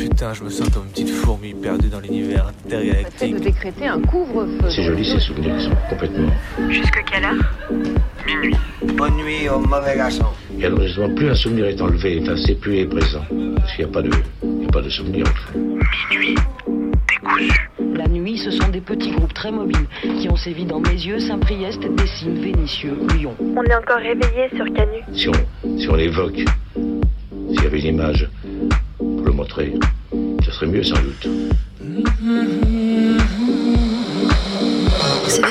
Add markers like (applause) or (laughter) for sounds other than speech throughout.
Putain, je me sens comme une petite fourmi perdue dans l'univers intergalactique. de décréter un couvre-feu. C'est joli ces souvenirs qui sont complètement. Jusque quelle heure? Minuit. Bonne nuit au mauvais garçon. Et alors justement, plus un souvenir est enlevé, enfin c'est plus est présent. Parce qu'il n'y a pas de, il y a pas de souvenir. Minuit. Décousu. La nuit, ce sont des petits groupes très mobiles qui ont sévi dans mes yeux, Saint-Priest, Dessines, Vénitieux, Lyon. On est encore réveillé sur Canu. Si on, si on l'évoque, s'il y avait une image pour le montrer, mieux sans doute.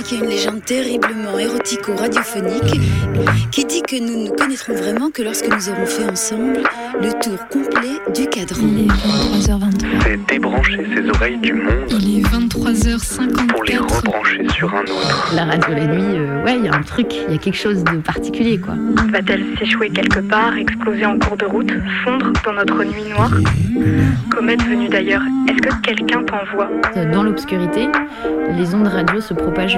Qu'il y a une légende terriblement érotico-radiophonique qui dit que nous ne connaîtrons vraiment que lorsque nous aurons fait ensemble le tour complet du cadran. Il est 23h23. C'est débrancher ses oreilles du monde Il est 23h54. pour les rebrancher sur un autre. La radio la nuit, euh, ouais, il y a un truc, il y a quelque chose de particulier, quoi. Va-t-elle s'échouer quelque part, exploser en cours de route, fondre dans notre nuit noire? Comète venue d'ailleurs, est-ce que quelqu'un t'envoie? Dans l'obscurité, les ondes radio se propagent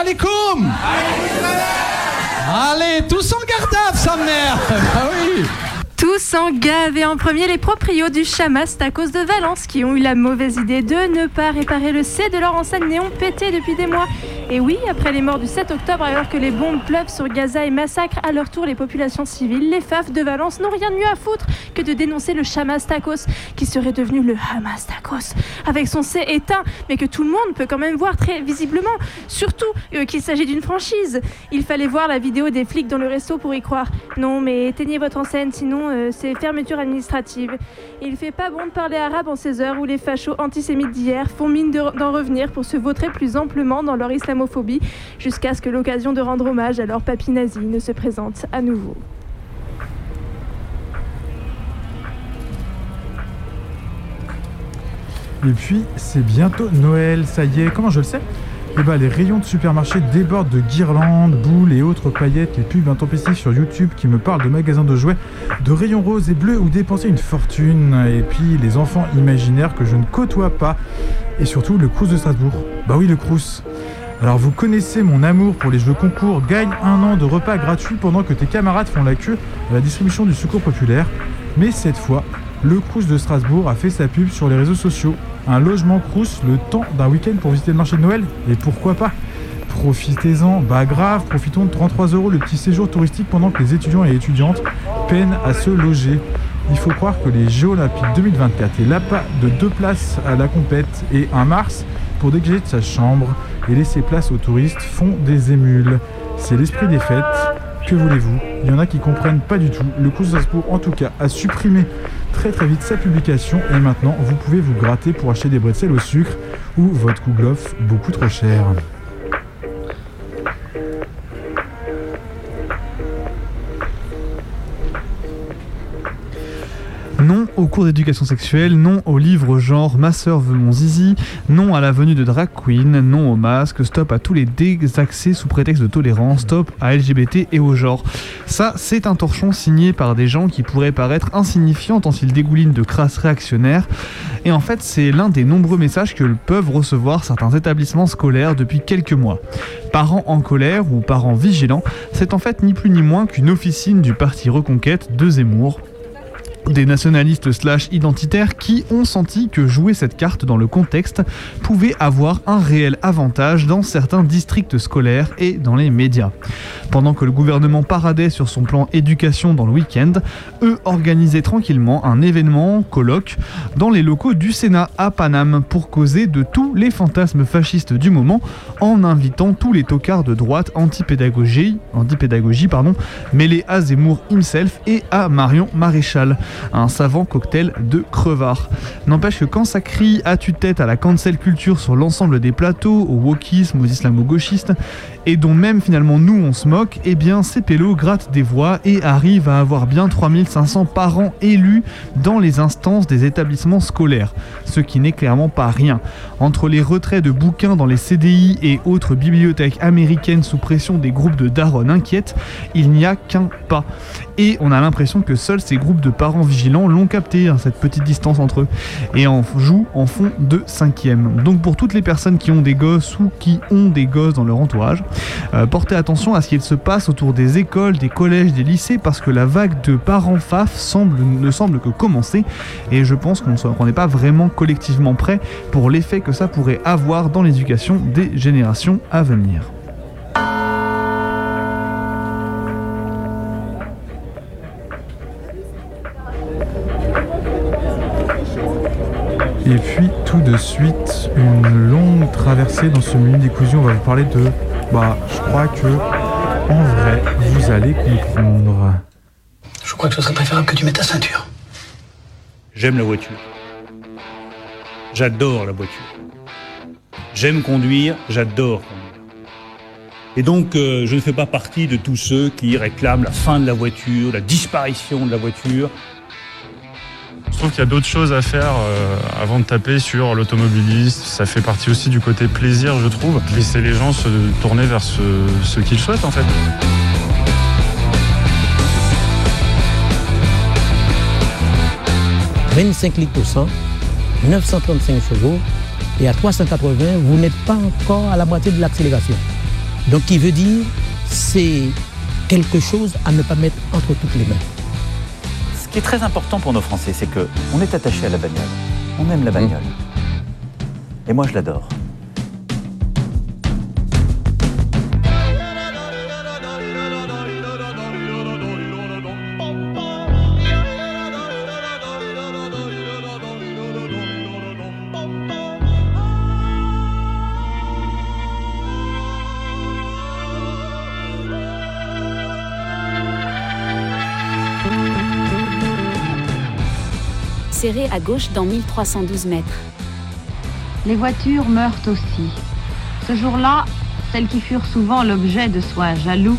Alaikum Allez, tous en garde sa mère. (laughs) Ah oui Tous et en premier les proprios du Chamas à de Valence qui ont eu la mauvaise idée de ne pas réparer le C de leur enseigne néon pété depuis des mois. Et oui, après les morts du 7 octobre, alors que les bombes pleuvent sur Gaza et massacrent à leur tour les populations civiles, les FAF de Valence n'ont rien de mieux à foutre que de dénoncer le Chamas Tacos, qui serait devenu le Hamas Tacos, avec son C éteint, mais que tout le monde peut quand même voir très visiblement, surtout euh, qu'il s'agit d'une franchise. Il fallait voir la vidéo des flics dans le resto pour y croire. Non, mais éteignez votre enseigne, sinon euh, c'est fermeture administrative. Il fait pas bon de parler arabe en ces heures où les fachos antisémites d'hier font mine de- d'en revenir pour se vautrer plus amplement dans leur islamophobie, jusqu'à ce que l'occasion de rendre hommage à leur papy nazi ne se présente à nouveau. Et puis, c'est bientôt Noël, ça y est. Comment je le sais? Eh ben, les rayons de supermarché débordent de guirlandes, boules et autres paillettes. Les pubs intempestives sur YouTube qui me parlent de magasins de jouets, de rayons roses et bleus où dépenser une fortune. Et puis, les enfants imaginaires que je ne côtoie pas. Et surtout, le Crous de Strasbourg. Bah oui, le Crous. Alors vous connaissez mon amour pour les jeux concours, gagne un an de repas gratuits pendant que tes camarades font la queue à la distribution du secours populaire. Mais cette fois, le Crous de Strasbourg a fait sa pub sur les réseaux sociaux. Un logement Crous le temps d'un week-end pour visiter le marché de Noël Et pourquoi pas? Profitez-en, bah grave, profitons de 33 euros le petit séjour touristique pendant que les étudiants et étudiantes peinent à se loger. Il faut croire que les Jeux Olympiques 2024 et l'appât de deux places à la compète et un mars pour dégager de sa chambre et laisser place aux touristes font des émules. C'est l'esprit des fêtes. Que voulez-vous? Il y en a qui comprennent pas du tout. Le Strasbourg, en tout cas, a supprimé très très vite sa publication et maintenant vous pouvez vous gratter pour acheter des bretzels au sucre ou votre kouglof beaucoup trop cher. Au cours d'éducation sexuelle, non au livre genre Ma sœur veut mon zizi, non à la venue de drag queen, non au masque, stop à tous les désaccès sous prétexte de tolérance, stop à LGBT et au genre. Ça, c'est un torchon signé par des gens qui pourraient paraître insignifiants tant ils dégoulinent de crasse réactionnaires. Et en fait, c'est l'un des nombreux messages que peuvent recevoir certains établissements scolaires depuis quelques mois. Parents en colère ou parents vigilants, c'est en fait ni plus ni moins qu'une officine du parti Reconquête de Zemmour des nationalistes slash identitaires qui ont senti que jouer cette carte dans le contexte pouvait avoir un réel avantage dans certains districts scolaires et dans les médias. Pendant que le gouvernement paradait sur son plan éducation dans le week-end, eux organisaient tranquillement un événement, colloque, dans les locaux du Sénat à Paname pour causer de tous les fantasmes fascistes du moment en invitant tous les tocards de droite anti-pédagogie, anti-pédagogie pardon, mêlés à Zemmour himself et à Marion Maréchal. Un savant cocktail de crevards. N'empêche que quand ça crie à tue-tête à la cancel culture sur l'ensemble des plateaux, au wokisme, aux islamo-gauchistes, et dont même finalement nous on se moque, eh bien ces pélos grattent des voix et arrivent à avoir bien 3500 parents élus dans les instances des établissements scolaires, ce qui n'est clairement pas rien. Entre les retraits de bouquins dans les CDI et autres bibliothèques américaines sous pression des groupes de daronnes inquiètes, il n'y a qu'un pas. Et on a l'impression que seuls ces groupes de parents vigilants l'ont capté, hein, cette petite distance entre eux, et en jouent en fond de cinquième. Donc pour toutes les personnes qui ont des gosses ou qui ont des gosses dans leur entourage, euh, portez attention à ce qu'il se passe autour des écoles, des collèges, des lycées, parce que la vague de parents FAF ne semble que commencer, et je pense qu'on n'est pas vraiment collectivement prêt pour l'effet que ça pourrait avoir dans l'éducation des générations à venir. De suite, une longue traversée dans ce menu décousu. On va vous parler de. Bah, je crois que en vrai, vous allez comprendre. Je crois que ce serait préférable que tu mettes ta ceinture. J'aime la voiture. J'adore la voiture. J'aime conduire, j'adore conduire. Et donc, euh, je ne fais pas partie de tous ceux qui réclament la fin de la voiture, la disparition de la voiture. Je trouve qu'il y a d'autres choses à faire euh, avant de taper sur l'automobiliste. Ça fait partie aussi du côté plaisir, je trouve. Laisser les gens se tourner vers ce, qu'ils souhaitent, en fait. « 25 litres pour cent, 935 chevaux, et à 380, vous n'êtes pas encore à la moitié de l'accélération. Donc, qui veut dire, c'est quelque chose à ne pas mettre entre toutes les mains. Ce qui est très important pour nos Français, c'est que on est attaché à la bagnole. On aime la bagnole. Et moi, je l'adore. Serré à gauche dans 1312 mètres. Les voitures meurent aussi. Ce jour-là, celles qui furent souvent l'objet de soins jaloux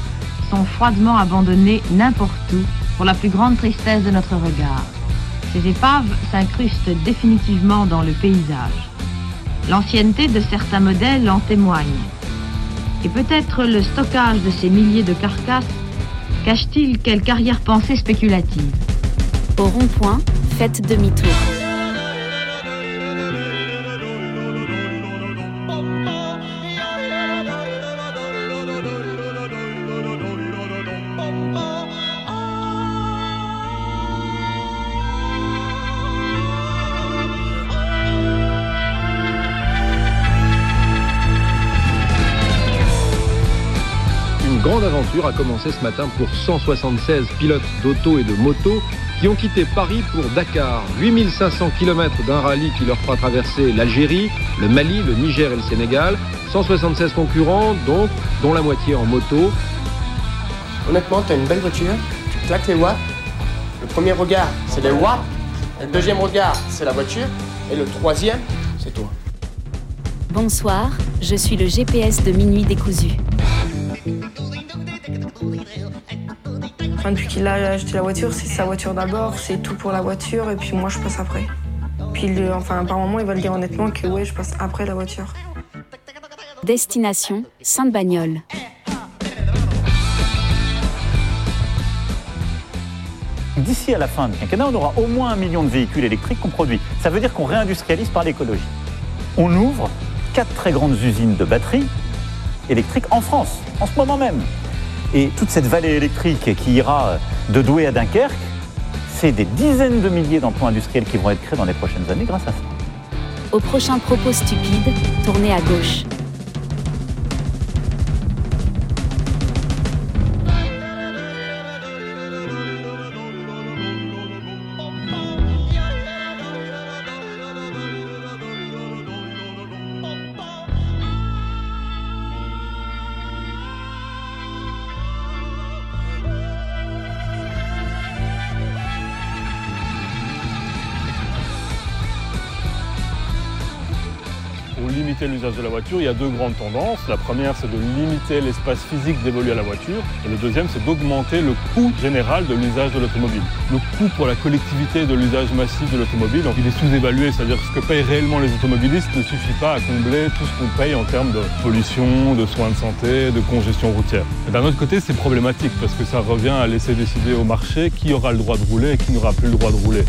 sont froidement abandonnées n'importe où pour la plus grande tristesse de notre regard. Ces épaves s'incrustent définitivement dans le paysage. L'ancienneté de certains modèles en témoigne. Et peut-être le stockage de ces milliers de carcasses cache-t-il quelque arrière-pensée spéculative? Au rond-point, faites demi-tour. Une grande aventure a commencé ce matin pour 176 pilotes d'auto et de moto qui ont quitté Paris pour Dakar. 8500 km d'un rallye qui leur fera traverser l'Algérie, le Mali, le Niger et le Sénégal. 176 concurrents, donc, dont la moitié en moto. Honnêtement, tu as une belle voiture, tu claques les watts. Le premier regard, c'est les watts. Le deuxième regard, c'est la voiture. Et le troisième, c'est toi. Bonsoir, je suis le GPS de Minuit décousu. Enfin, depuis qu'il a acheté la voiture, c'est sa voiture d'abord, c'est tout pour la voiture, et puis moi je passe après. Puis le- enfin, par moment, il va le dire honnêtement que ouais, je passe après la voiture. Destination Sainte-Bagnole. D'ici à la fin du quinquennat, on aura au moins un million de véhicules électriques qu'on produit. Ça veut dire qu'on réindustrialise par l'écologie. On ouvre quatre très grandes usines de batteries électriques en France, en ce moment même. Et toute cette vallée électrique qui ira de Douai à Dunkerque, c'est des dizaines de milliers d'emplois industriels qui vont être créés dans les prochaines années grâce à ça. Au prochain propos stupide, tournez à gauche. Il y a deux grandes tendances. La première, c'est de limiter l'espace physique dévolu à la voiture. Et le deuxième, c'est d'augmenter le coût général de l'usage de l'automobile. Le coût pour la collectivité de l'usage massif de l'automobile, il est sous-évalué, c'est-à-dire que ce que payent réellement les automobilistes ne suffit pas à combler tout ce qu'on paye en termes de pollution, de soins de santé, de congestion routière. D'un autre côté, c'est problématique parce que ça revient à laisser décider au marché qui aura le droit de rouler et qui n'aura plus le droit de rouler.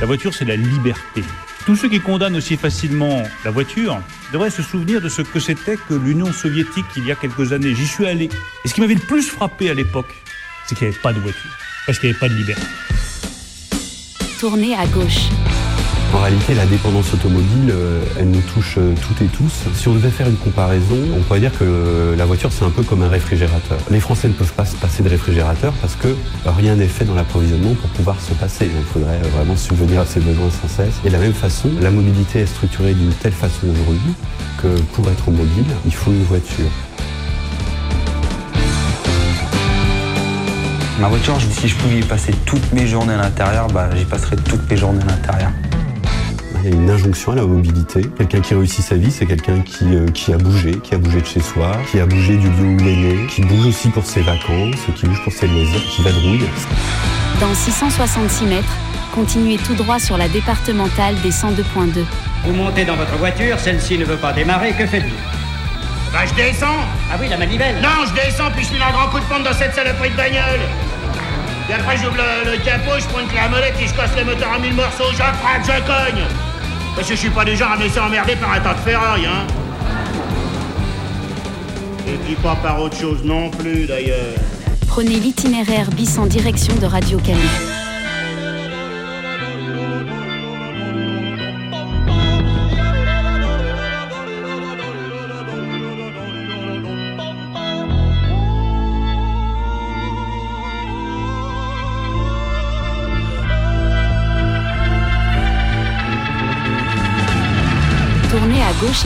La voiture, c'est la liberté. Tous ceux qui condamnent aussi facilement la voiture devraient se souvenir de ce que c'était que l'Union soviétique il y a quelques années. J'y suis allé. Et ce qui m'avait le plus frappé à l'époque, c'est qu'il n'y avait pas de voiture. Parce qu'il n'y avait pas de liberté. Tournez à gauche. En réalité, la dépendance automobile, euh, elle nous touche euh, toutes et tous. Si on devait faire une comparaison, on pourrait dire que euh, la voiture, c'est un peu comme un réfrigérateur. Les Français ne peuvent pas se passer de réfrigérateur parce que rien n'est fait dans l'approvisionnement pour pouvoir se passer. Il faudrait vraiment subvenir à ses besoins sans cesse. Et de la même façon, la mobilité est structurée d'une telle façon aujourd'hui que pour être mobile, il faut une voiture. Ma voiture, si je pouvais y passer toutes mes journées à l'intérieur, bah, j'y passerais toutes mes journées à l'intérieur. Il y a une injonction à la mobilité. Quelqu'un qui réussit sa vie, c'est quelqu'un qui, euh, qui a bougé, qui a bougé de chez soi, qui a bougé du lieu où il est né, qui bouge aussi pour ses vacances, qui bouge pour ses loisirs, qui vadrouille. Dans 666 mètres, continuez tout droit sur la départementale des 102.2. Vous montez dans votre voiture, celle-ci ne veut pas démarrer, que faites-vous? Bah je descends Ah oui, la manivelle Non, je descends puis je mets un grand coup de pompe dans cette saloperie de bagnole Et après j'ouvre le, le capot, je pointe la molette et je casse le moteur en mille morceaux, je craque, je cogne Parce que je suis pas du genre à me laisser emmerder par un tas de ferraille, hein Et puis pas par autre chose non plus d'ailleurs. Prenez l'itinéraire bis en direction de Radio Canu.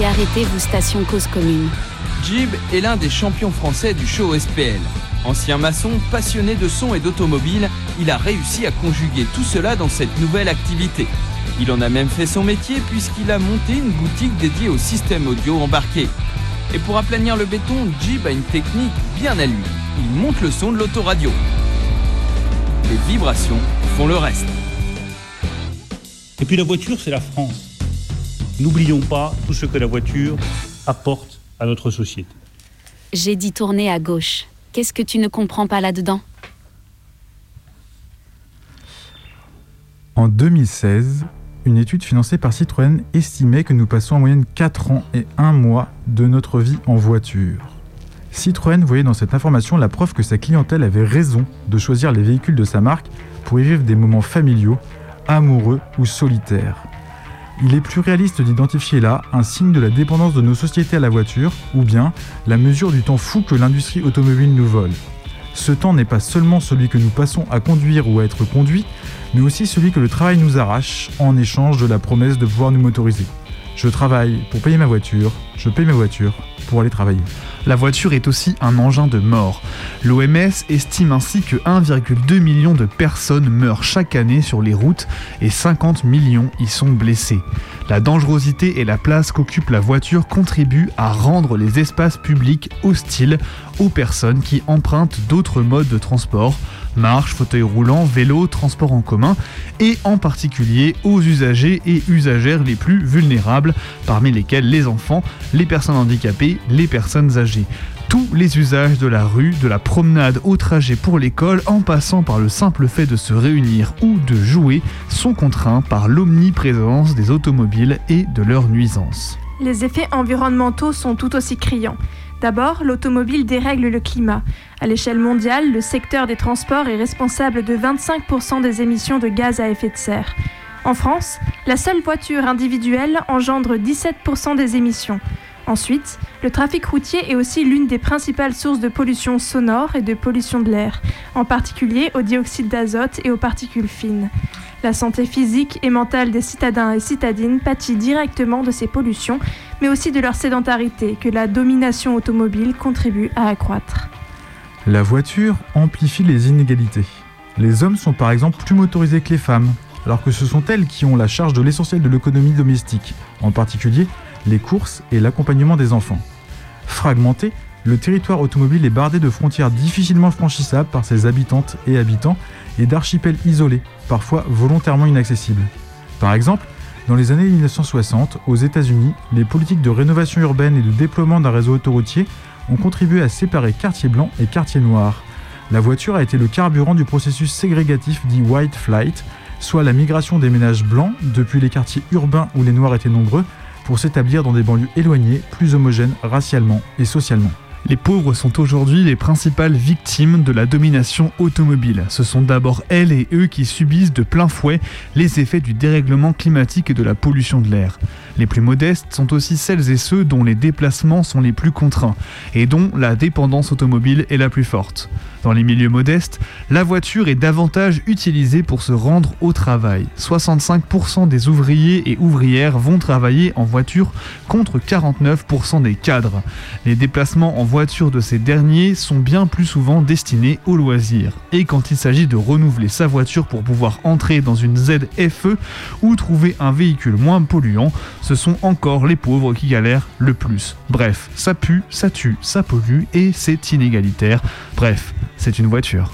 Tournez à gauche et arrêtez-vous station Cause Commune. Jib est l'un des champions français du show SPL. Ancien maçon, passionné de son et d'automobile, il a réussi à conjuguer tout cela dans cette nouvelle activité. Il en a même fait son métier puisqu'il a monté une boutique dédiée au système audio embarqué. Et pour aplanir le béton, Jib a une technique bien à lui. Il monte le son de l'autoradio. Les vibrations font le reste. Et puis la voiture, c'est la France. N'oublions pas tout ce que la voiture apporte à notre société. J'ai dit tourner à gauche. Qu'est-ce que tu ne comprends pas là-dedans? En 2016, une étude financée par Citroën estimait que nous passons en moyenne 4 ans et 1 mois de notre vie en voiture. Citroën voyait dans cette information la preuve que sa clientèle avait raison de choisir les véhicules de sa marque pour y vivre des moments familiaux, amoureux ou solitaires. Il est plus réaliste d'identifier là un signe de la dépendance de nos sociétés à la voiture, ou bien la mesure du temps fou que l'industrie automobile nous vole. Ce temps n'est pas seulement celui que nous passons à conduire ou à être conduit, mais aussi celui que le travail nous arrache en échange de la promesse de pouvoir nous motoriser. Je travaille pour payer ma voiture, je paye ma voiture pour aller travailler. La voiture est aussi un engin de mort. L'OMS estime ainsi que 1,2 million de personnes meurent chaque année sur les routes et 50 millions y sont blessés. La dangerosité et la place qu'occupe la voiture contribuent à rendre les espaces publics hostiles aux personnes qui empruntent d'autres modes de transport, marche, fauteuil roulant, vélo, transport en commun, et en particulier aux usagers et usagères les plus vulnérables, parmi lesquels les enfants, les personnes handicapées, les personnes âgées. Tous les usages de la rue, de la promenade au trajet pour l'école, en passant par le simple fait de se réunir ou de jouer, sont contraints par l'omniprésence des automobiles et de leurs nuisances. Les effets environnementaux sont tout aussi criants. D'abord, l'automobile dérègle le climat. À l'échelle mondiale, le secteur des transports est responsable de 25% des émissions de gaz à effet de serre. En France, la seule voiture individuelle engendre 17% des émissions. Ensuite, le trafic routier est aussi l'une des principales sources de pollution sonore et de pollution de l'air, en particulier au dioxyde d'azote et aux particules fines. La santé physique et mentale des citadins et citadines pâtit directement de ces pollutions, mais aussi de leur sédentarité que la domination automobile contribue à accroître. La voiture amplifie les inégalités. Les hommes sont par exemple plus motorisés que les femmes. alors que ce sont elles qui ont la charge de l'essentiel de l'économie domestique, en particulier les courses et l'accompagnement des enfants. Fragmenté, le territoire automobile est bardé de frontières difficilement franchissables par ses habitantes et habitants et d'archipels isolés, parfois volontairement inaccessibles. Par exemple, dans les années 1960, aux États-Unis, les politiques de rénovation urbaine et de déploiement d'un réseau autoroutier ont contribué à séparer quartier blanc et quartier noir. La voiture a été le carburant du processus ségrégatif dit white flight, soit la migration des ménages blancs depuis les quartiers urbains où les noirs étaient nombreux pour s'établir dans des banlieues éloignées, plus homogènes racialement et socialement. Les pauvres sont aujourd'hui les principales victimes de la domination automobile. Ce sont d'abord elles et eux qui subissent de plein fouet les effets du dérèglement climatique et de la pollution de l'air. Les plus modestes sont aussi celles et ceux dont les déplacements sont les plus contraints et dont la dépendance automobile est la plus forte. Dans les milieux modestes, la voiture est davantage utilisée pour se rendre au travail. 65% des ouvriers et ouvrières vont travailler en voiture contre 49% des cadres. Les déplacements en voiture de ces derniers sont bien plus souvent destinés aux loisirs. Et quand il s'agit de renouveler sa voiture pour pouvoir entrer dans une ZFE ou trouver un véhicule moins polluant, ce sont encore les pauvres qui galèrent le plus. Bref, ça pue, ça tue, ça pollue et c'est inégalitaire. Bref, c'est une voiture.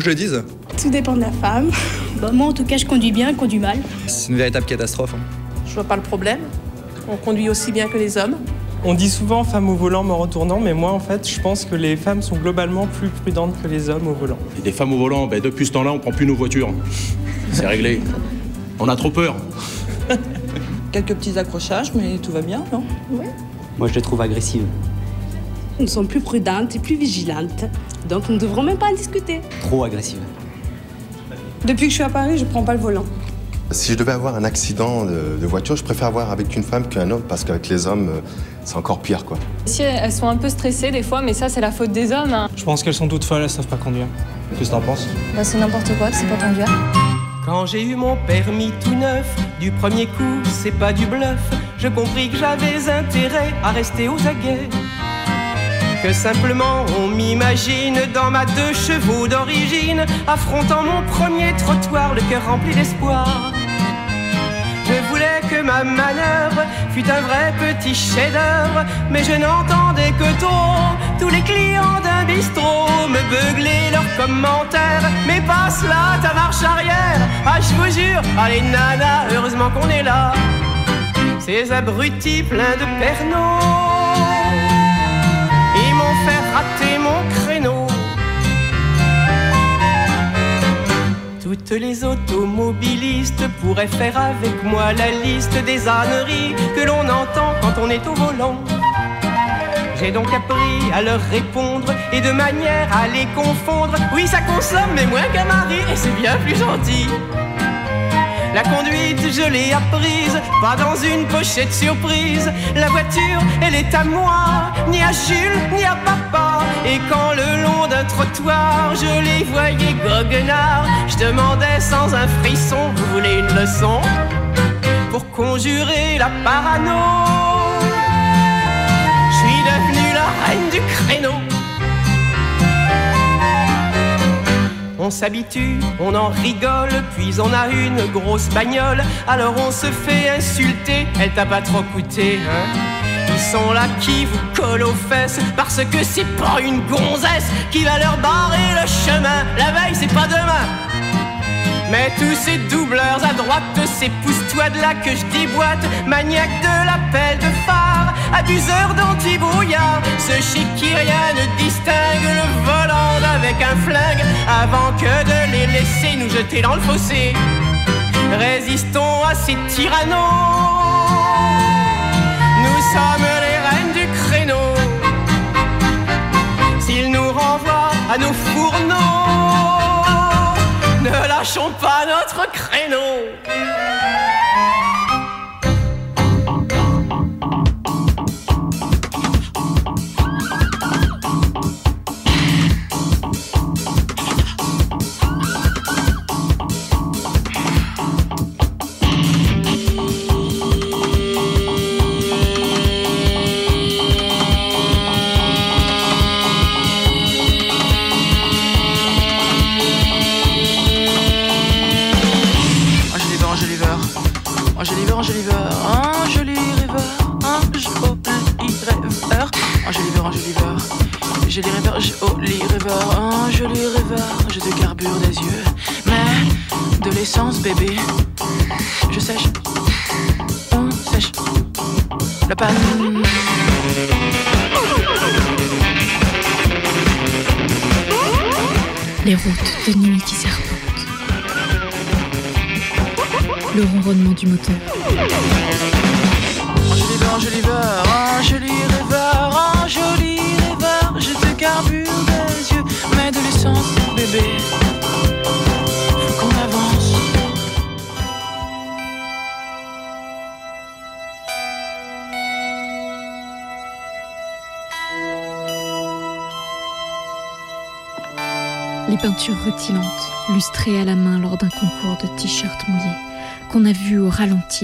Que je le dise Tout dépend de la femme. Bah, moi, en tout cas, je conduis bien, conduis mal. C'est une véritable catastrophe. hein. Je vois pas le problème. On conduit aussi bien que les hommes. On dit souvent femme au volant, me retournant, mais moi en fait, je pense que les femmes sont globalement plus prudentes que les hommes au volant. Et des femmes au volant, ben depuis ce temps-là, on prend plus nos voitures. C'est réglé. On a trop peur. Quelques petits accrochages, mais tout va bien, non? Oui. Moi, je les trouve agressives. Nous sommes plus prudentes et plus vigilantes. Donc, nous ne devrons même pas en discuter. Trop agressives. Depuis que je suis à Paris, je prends pas le volant. Si je devais avoir un accident de, de voiture, je préfère avoir avec une femme qu'un homme parce qu'avec les hommes, euh, c'est encore pire quoi. Si elles sont un peu stressées des fois, mais ça c'est la faute des hommes. hein. Je pense qu'elles sont toutes folles, elles savent pas conduire. Qu'est-ce que t'en penses? Bah c'est n'importe quoi, c'est pas conduire. Quand j'ai eu mon permis tout neuf, du premier coup, c'est pas du bluff, je compris que j'avais intérêt à rester aux aguets. Que simplement on m'imagine dans ma deux chevaux d'origine, affrontant mon premier trottoir, le cœur rempli d'espoir. Je voulais que ma manœuvre fût un vrai petit chef-d'œuvre, mais je n'entendais que trop tous les clients d'un bistrot me beugler leurs commentaires. Mais passe là ta marche arrière, ah je vous jure, allez nana, heureusement qu'on est là. Ces abrutis pleins de pernots, Toutes les automobilistes pourraient faire avec moi la liste des âneries que l'on entend quand on est au volant. J'ai donc appris à leur répondre et de manière à les confondre. Oui, ça consomme, mais moins qu'un mari, et c'est bien plus gentil. La conduite, je l'ai apprise, pas dans une pochette surprise. La voiture, elle est à moi, ni à Jules, ni à papa. Et quand le long d'un trottoir, je les voyais goguenards, je demandais sans un frisson, vous voulez une leçon? Pour conjurer la parano, je suis devenue la reine du créneau. On s'habitue, on en rigole, puis on a une grosse bagnole. Alors on se fait insulter, elle t'a pas trop coûté, hein? Sont là qui vous collent aux fesses, parce que c'est pas une gonzesse qui va leur barrer le chemin. La veille, c'est pas demain. Mais tous ces doubleurs à droite, ces pousse-toi de là que je déboîte, maniaque de l'appel de phare, abuseur d'anti-brouillard, ceux qui rien ne distingue le volant avec un flingue, avant que de les laisser nous jeter dans le fossé. Résistons à ces tyrannos, sommes les reines du créneau. S'ils nous renvoient à nos fourneaux, ne lâchons pas notre créneau.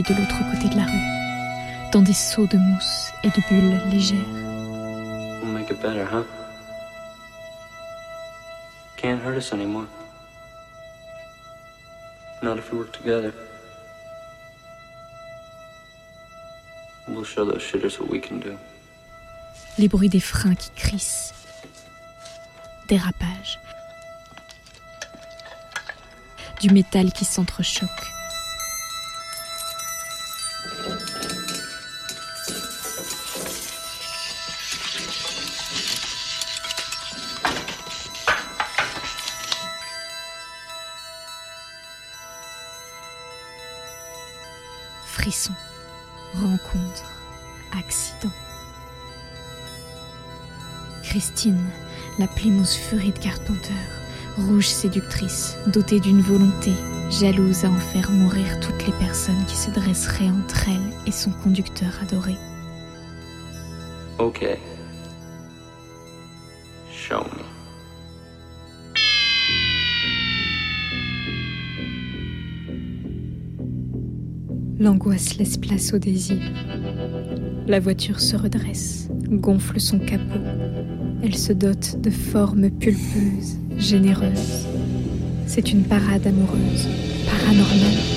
De l'autre côté de la rue, dans des seaux de mousse et de bulles légères. We'll make it better, huh? Can't hurt us anymore. Not if we work together. We'll show those shitters what we can do. Les bruits des freins qui crissent. Dérapage. Du métal qui s'entrechoque. Rencontre, accident. Christine, la Plymouth Fury de Carpenter, rouge séductrice, dotée d'une volonté, jalouse à en faire mourir toutes les personnes qui se dresseraient entre elle et son conducteur adoré. Okay. Show me. L'angoisse laisse place au désir. La voiture se redresse, gonfle son capot. Elle se dote de formes pulpeuses, généreuses. C'est une parade amoureuse, paranormale.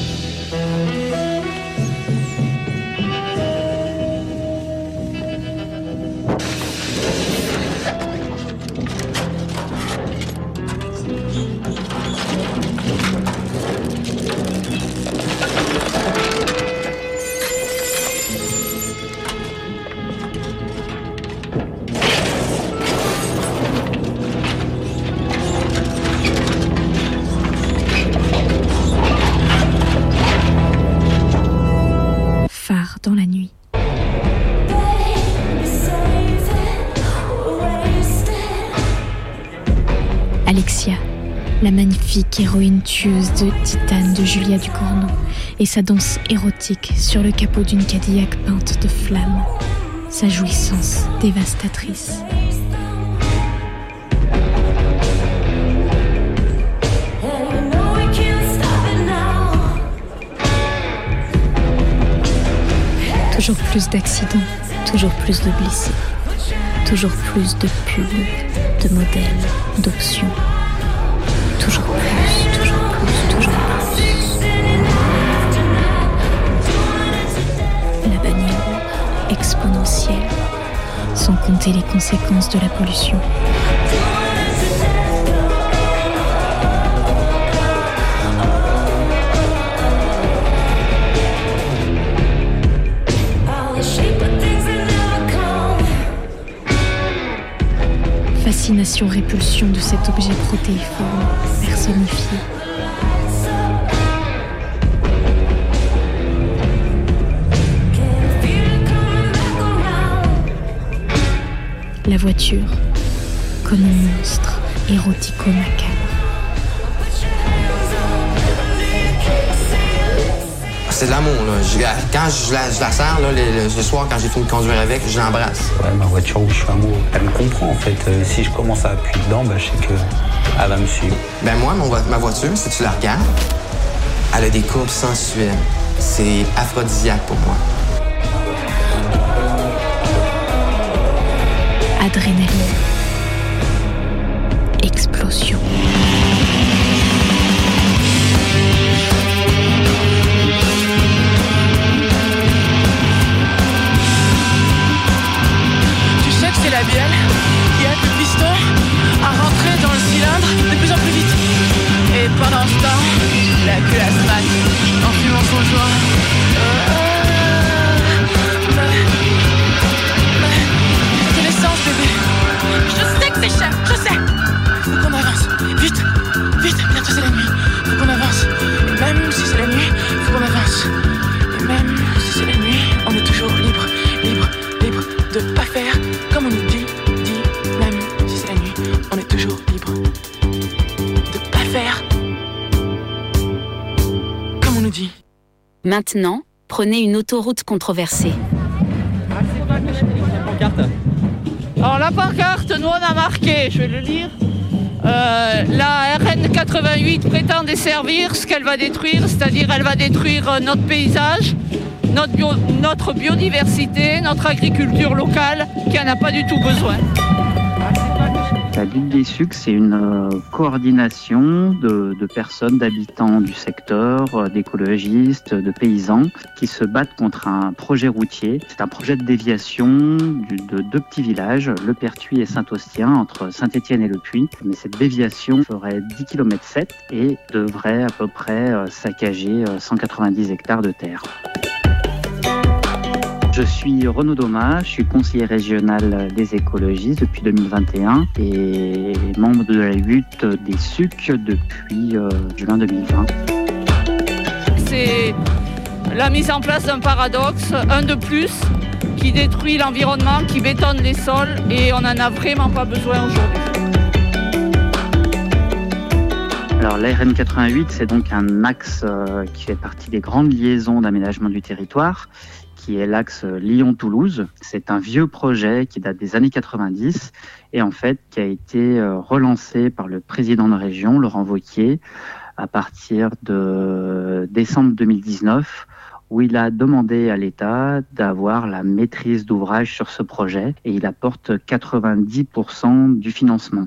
Magnifique héroïne tueuse de titane de Julia Ducournau, et sa danse érotique sur le capot d'une Cadillac peinte de flammes, sa jouissance dévastatrice. Toujours plus d'accidents, toujours plus de blessés, toujours plus de pubs, de modèles, d'options. Toujours plus, toujours plus, toujours plus. La bagnole exponentielle, sans compter les conséquences de la pollution. Fascination-répulsion de cet objet protéiforme, personnifié. La voiture, comme un monstre, érotico-macabre. C'est de l'amour, là. Quand je la, je la sers, là, le, le- le soir, quand j'ai fini de conduire avec, je l'embrasse. Ouais, ma voiture où je suis amoureux, elle me comprend en fait. Euh, si je commence à appuyer dedans, bah, je sais que elle va me suivre. Ben moi, mon ma voiture, si tu la regardes, elle a des courbes sensuelles. C'est aphrodisiaque pour moi. Adrénaline. La bielle qui aide le piston à rentrer dans le cylindre de plus en plus vite. Et pendant ce temps, la culasse mat en fumant son joint. Euh, mais, Maintenant, prenez une autoroute controversée. Alors la pancarte, nous on a marqué, je vais le lire. Euh, la RN 88 prétend desservir ce qu'elle va détruire, c'est-à-dire elle va détruire euh, notre paysage, notre, notre biodiversité, notre agriculture locale qui en a pas du tout besoin. La Ligue des Sucs, c'est une euh, coordination de, personnes, d'habitants du secteur, euh, d'écologistes, de paysans, qui se battent contre un projet routier. C'est un projet de déviation de deux petits villages, Le Pertuis et Saint-Austien, entre Saint-Étienne et Le Puy. Mais cette déviation ferait 10 km 7 et devrait à peu près euh, saccager euh, 190 hectares de terre. Je suis Renaud Domas, je suis conseiller régional des écologistes depuis 2021 et membre de la lutte des SUC depuis euh, juin 2020. C'est la mise en place d'un paradoxe, un de plus, qui détruit l'environnement, qui bétonne les sols et on n'en a vraiment pas besoin aujourd'hui. Alors la RN 88, c'est donc un axe euh, qui fait partie des grandes liaisons d'aménagement du territoire, qui est l'axe Lyon-Toulouse. C'est un vieux projet qui date des années 90 et en fait qui a été euh, relancé par le président de région, Laurent Wauquiez, à partir de décembre 2019 où il a demandé à l'État d'avoir la maîtrise d'ouvrage sur ce projet et il apporte 90% du financement.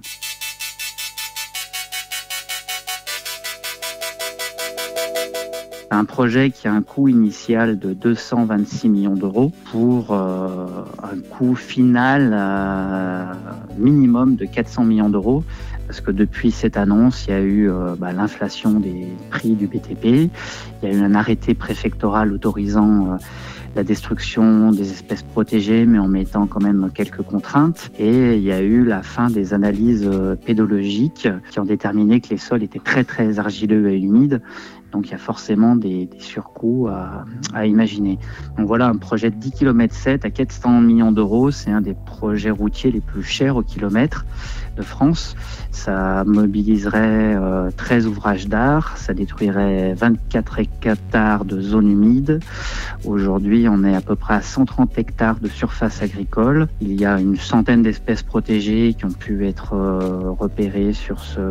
Un projet qui a un coût initial de 226 millions d'euros pour euh, un coût final euh, minimum de 400 millions d'euros. Parce que depuis cette annonce, il y a eu euh, bah, l'inflation des prix du BTP, il y a eu un arrêté préfectoral autorisant la destruction des espèces protégées, mais en mettant quand même quelques contraintes. Et il y a eu la fin des analyses euh, pédologiques qui ont déterminé que les sols étaient très très argileux et humides. Donc il y a forcément des, surcoûts à, à imaginer. Donc voilà un projet de 10 km 7 à 400 millions d'euros. C'est un des projets routiers les plus chers au kilomètre de France. Ça mobiliserait euh, 13 ouvrages d'art, ça détruirait 24 hectares de zones humides. Aujourd'hui, on est à peu près à 130 hectares de surface agricole. Il y a une centaine d'espèces protégées qui ont pu être euh, repérées sur ce,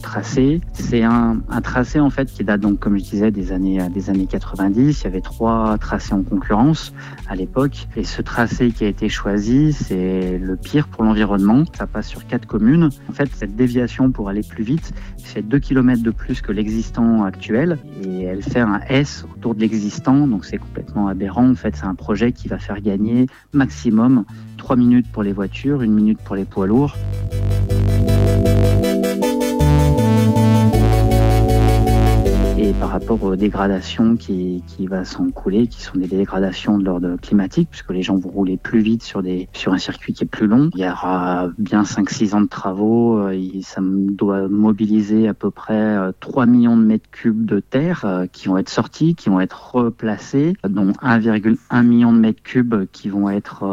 tracé. C'est un, un tracé en fait qui date donc, comme je disais, des années, des années 90. Il y avait trois tracés en concurrence à l'époque. Et ce tracé qui a été choisi, c'est le pire pour l'environnement. Ça passe sur quatre communes. En fait, cette déviation pour aller plus vite fait 2 km de plus que l'existant actuel et elle fait un S autour de l'existant. Donc c'est complètement aberrant. En fait, c'est un projet qui va faire gagner maximum 3 minutes pour les voitures, 1 minute pour les poids lourds. Et par rapport aux dégradations qui, qui va s'en couler, qui sont des dégradations de l'ordre climatique, puisque les gens vont rouler plus vite sur, des, sur un circuit qui est plus long. Il y aura bien 5-6 ans de travaux, euh, ça doit mobiliser à peu près 3 millions de mètres cubes de terre qui vont être sortis, qui vont être replacés, dont 1,1 million de mètres cubes qui vont être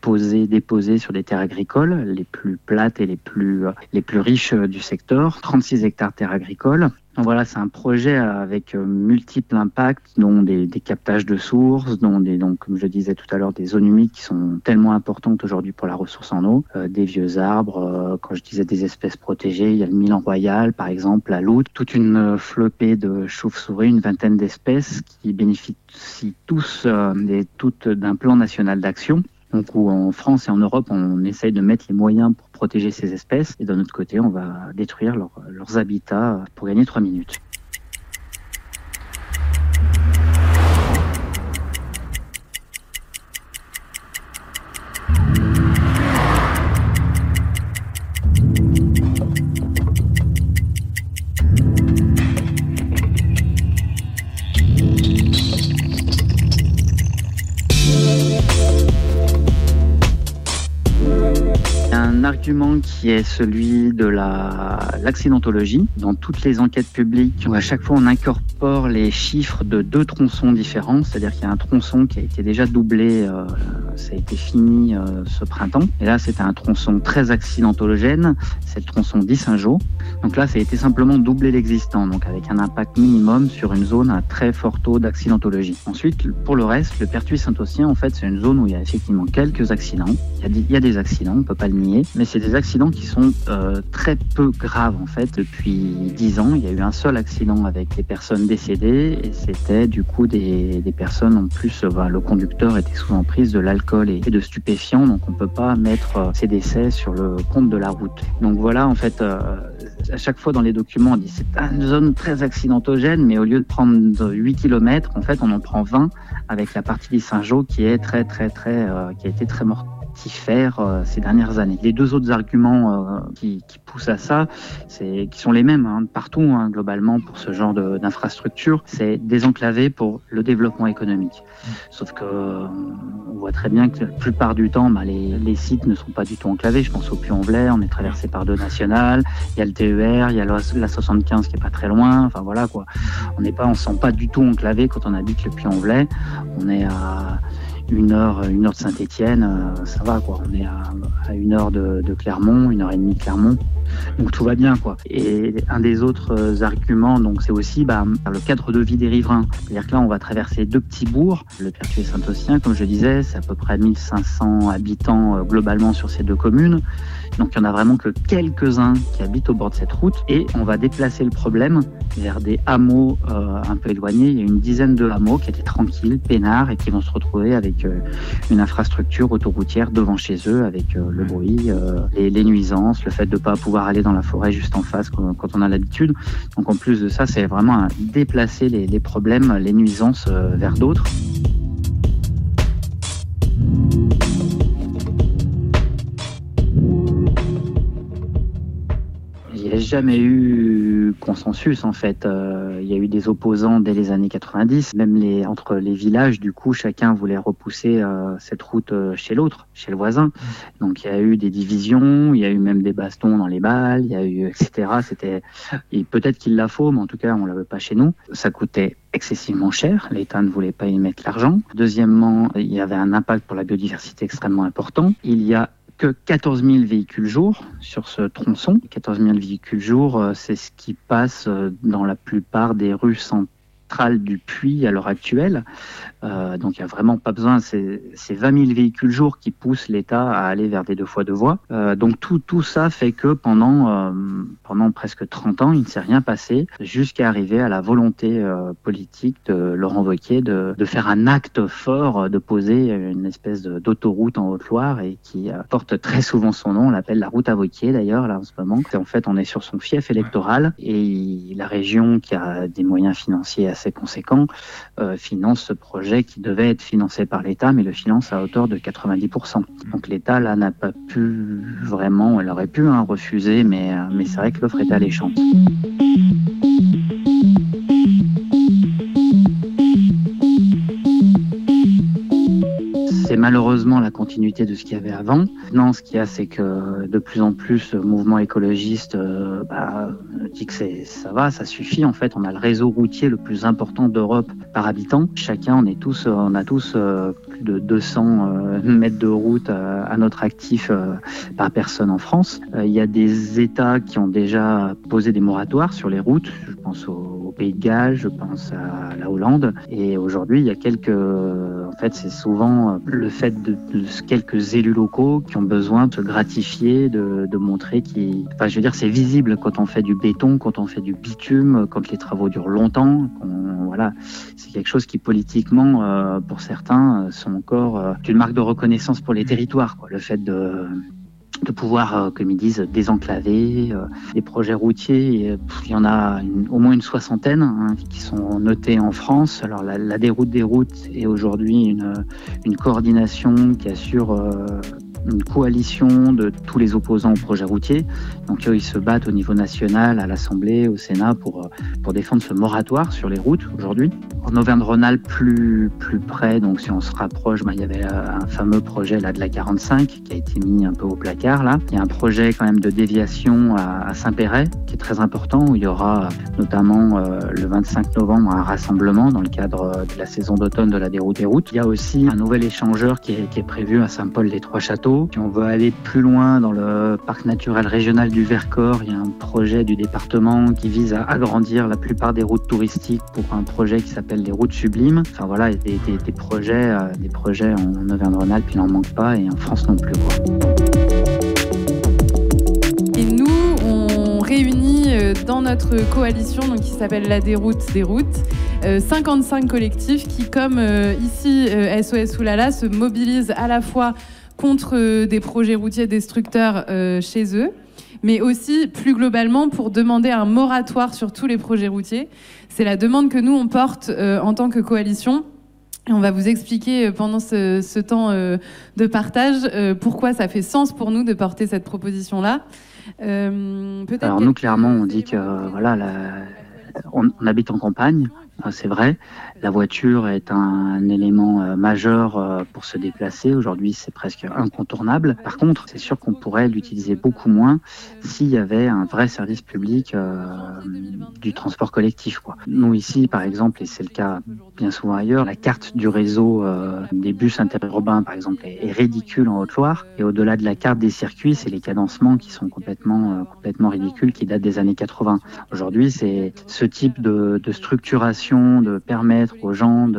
posés, déposés sur des terres agricoles, les plus plates et les plus, les plus riches du secteur. 36 hectares de terres agricoles. Voilà, c'est un projet avec euh, multiples impacts, dont des, captages de sources, dont des, donc, comme je disais tout à l'heure, des zones humides qui sont tellement importantes aujourd'hui pour la ressource en eau, euh, des vieux arbres, euh, quand je disais des espèces protégées, il y a le Milan royal, par exemple, la loutre, toute une flopée de chauves-souris, une vingtaine d'espèces qui bénéficient tous et toutes d'un plan national d'action. Donc où en France et en Europe, on essaye de mettre les moyens pour protéger ces espèces, et d'un autre côté, on va détruire leurs habitats pour gagner trois minutes. Est celui de l'accidentologie. Dans toutes les enquêtes publiques, à chaque fois on incorpore les chiffres de deux tronçons différents, c'est-à-dire qu'il y a un tronçon qui a été déjà doublé, euh, ça a été fini euh, ce printemps. Et là c'était un tronçon très accidentologène, c'est le tronçon d'Issingeau. Donc là ça a été simplement doublé l'existant, donc avec un impact minimum sur une zone à très fort taux d'accidentologie. Ensuite, pour le reste, le Pertuis Saint-Ossien, en fait, c'est une zone où il y a effectivement quelques accidents. Il y a des, il y a des accidents, on peut pas le nier, mais c'est des accidents qui sont euh, très peu graves en fait. Depuis dix ans, il y a eu un seul accident avec des personnes décédées et c'était du coup des, des, personnes en plus, euh, le conducteur était sous emprise de l'alcool et, de stupéfiants, donc on peut pas mettre euh, ces décès sur le compte de la route. Donc voilà, en fait, à chaque fois dans les documents, on dit c'est une zone très accidentogène, mais au lieu de prendre 8 km, en fait, on en prend 20 avec la partie du Saint-Jean qui est très, très, très, qui a été très mortelle faire euh, ces dernières années. Les deux autres arguments euh, qui, poussent à ça, c'est qui sont les mêmes hein, partout hein, globalement pour ce genre d'infrastructure, c'est désenclaver pour le développement économique. Sauf que euh, on voit très bien que la plupart du temps, bah, les, les, sites ne sont pas du tout enclavés. Je pense au Puy-en-Velay, on est traversé par deux nationales, il y a le TER, il y a la 75 qui est pas très loin. Enfin voilà quoi. On n'est pas, on se sent pas du tout enclavé quand on habite le Puy-en-Velay. On est à une heure, une heure de Saint-Étienne, euh, ça va quoi. On est à, une heure de, Clermont, une heure et demie de Clermont, donc tout va bien quoi. Et un des autres euh, arguments, donc c'est aussi bah, le cadre de vie des riverains. C'est-à-dire que là, on va traverser deux petits bourgs, le Pertuis et Saint-Ossien, comme je disais, c'est à peu près 1500 habitants euh, globalement sur ces deux communes. Donc il n'y en a vraiment que quelques-uns qui habitent au bord de cette route et on va déplacer le problème vers des hameaux euh, un peu éloignés. Il y a une dizaine de hameaux qui étaient tranquilles, peinards et qui vont se retrouver avec euh, une infrastructure autoroutière devant chez eux avec euh, le bruit, les, nuisances, le fait de ne pas pouvoir aller dans la forêt juste en face quand, on a l'habitude. Donc en plus de ça, c'est vraiment déplacer les, les problèmes, les nuisances vers d'autres. Jamais eu consensus en fait. Euh, il y a eu des opposants dès les années 90, même les, entre les villages, du coup, chacun voulait repousser euh, cette route euh, chez l'autre, chez le voisin. Donc il y a eu des divisions, il y a eu même des bastons dans les balles, il y a eu etc. C'était et peut-être qu'il la faut, mais en tout cas on la veut pas chez nous. Ça coûtait excessivement cher. L'État ne voulait pas y mettre l'argent. Deuxièmement, il y avait un impact pour la biodiversité extrêmement important. Il y a que 14 000 véhicules jour sur ce tronçon. 14 000 véhicules jour, euh, c'est ce qui passe euh, dans la plupart des rues centrales du puits à l'heure actuelle. Euh, donc il n'y a vraiment pas besoin, c'est 20 000 véhicules jour qui poussent l'État à aller vers des deux fois deux voies. Euh, donc tout, tout ça fait que pendant, euh, pendant presque 30 ans, il ne s'est rien passé jusqu'à arriver à la volonté politique de Laurent Wauquiez de, de, faire un acte fort, de poser une espèce d'autoroute en Haute-Loire et qui porte très souvent son nom, on l'appelle la route à Wauquiez d'ailleurs là en ce moment. En fait, on est sur son fief électoral et la région qui a des moyens financiers assez conséquents finance ce projet qui devait être financé par l'État, mais le finance à hauteur de 90%. Donc l'État, là, n'a pas pu vraiment, elle aurait pu hein, refuser, mais, euh, mais c'est vrai que l'offre est alléchante. Malheureusement la continuité de ce qu'il y avait avant. Non, ce qu'il y a, c'est que de plus en plus, le mouvement écologiste euh, bah, dit que c'est, ça va, ça suffit. En fait, on a le réseau routier le plus important d'Europe par habitant. Chacun, on est tous, on a tous euh, plus de 200 euh, (laughs) mètres de route euh, à notre actif euh, par personne en France. Euh, Il y a des États qui ont déjà posé des moratoires sur les routes. Je pense au, Pays de Galles, je pense à la Hollande. Et aujourd'hui, il y a quelques, en fait, c'est souvent euh, le fait de, quelques élus locaux qui ont besoin de se gratifier, de, montrer qu'ils, enfin, je veux dire, c'est visible quand on fait du béton, quand on fait du bitume, quand les travaux durent longtemps. voilà, c'est quelque chose qui politiquement, euh, pour certains, euh, sont encore euh, une marque de reconnaissance pour les territoires. Quoi. Le fait de de pouvoir, euh, comme ils disent, désenclaver euh, les projets routiers. euh, il y en a au moins une soixantaine hein, qui sont notés en France. Alors la, la déroute des routes est aujourd'hui une, une coordination qui assure euh, une coalition de tous les opposants au projet routier. Donc eux, ils se battent au niveau national, à l'Assemblée, au Sénat, pour, euh, pour défendre ce moratoire sur les routes aujourd'hui. En Auvergne-Rhône-Alpes, plus, plus près, donc si on se rapproche, bah, il y avait euh, un fameux projet là, de la 45 qui a été mis un peu au placard. Là. Il y a un projet quand même de déviation à, Saint-Péret qui est très important, où il y aura euh, notamment le 25 novembre un rassemblement dans le cadre de la saison d'automne de la déroute des routes. Il y a aussi un nouvel échangeur qui est, qui est prévu à Saint-Paul-des-Trois-Châteaux. Si on veut aller plus loin dans le parc naturel régional du Vercors, il y a un projet du département qui vise à agrandir la plupart des routes touristiques pour un projet qui s'appelle les routes sublimes. Enfin voilà, euh, des projets en Auvergne-Rhône-Alpes, il n'en manque pas et en France non plus. quoi. Et nous, on réunit euh, dans notre coalition, qui s'appelle la Déroute des routes, euh, 55 collectifs qui, comme euh, ici euh, SOS Oulala, se mobilisent à la fois contre euh, des projets routiers destructeurs euh, chez eux, mais aussi plus globalement pour demander un moratoire sur tous les projets routiers. C'est la demande que nous on porte euh, en tant que coalition. Et on va vous expliquer euh, pendant ce, ce temps euh, de partage pourquoi ça fait sens pour nous de porter cette proposition-là. Alors nous, clairement, on dit que voilà, la- on, on habite en campagne, c'est vrai. La voiture est un, élément euh, majeur euh, pour se déplacer. Aujourd'hui, c'est presque incontournable. Par contre, c'est sûr qu'on pourrait l'utiliser beaucoup moins s'il y avait un vrai service public euh, du transport collectif. Quoi. Nous ici, par exemple, et c'est le cas bien souvent ailleurs, la carte du réseau des bus interurbains, par exemple, est, est ridicule en Haute-Loire. Et au-delà de la carte des circuits, c'est les cadencements qui sont complètement, complètement ridicules, qui datent des années 80. Aujourd'hui, c'est ce type de, de structuration, de aux gens,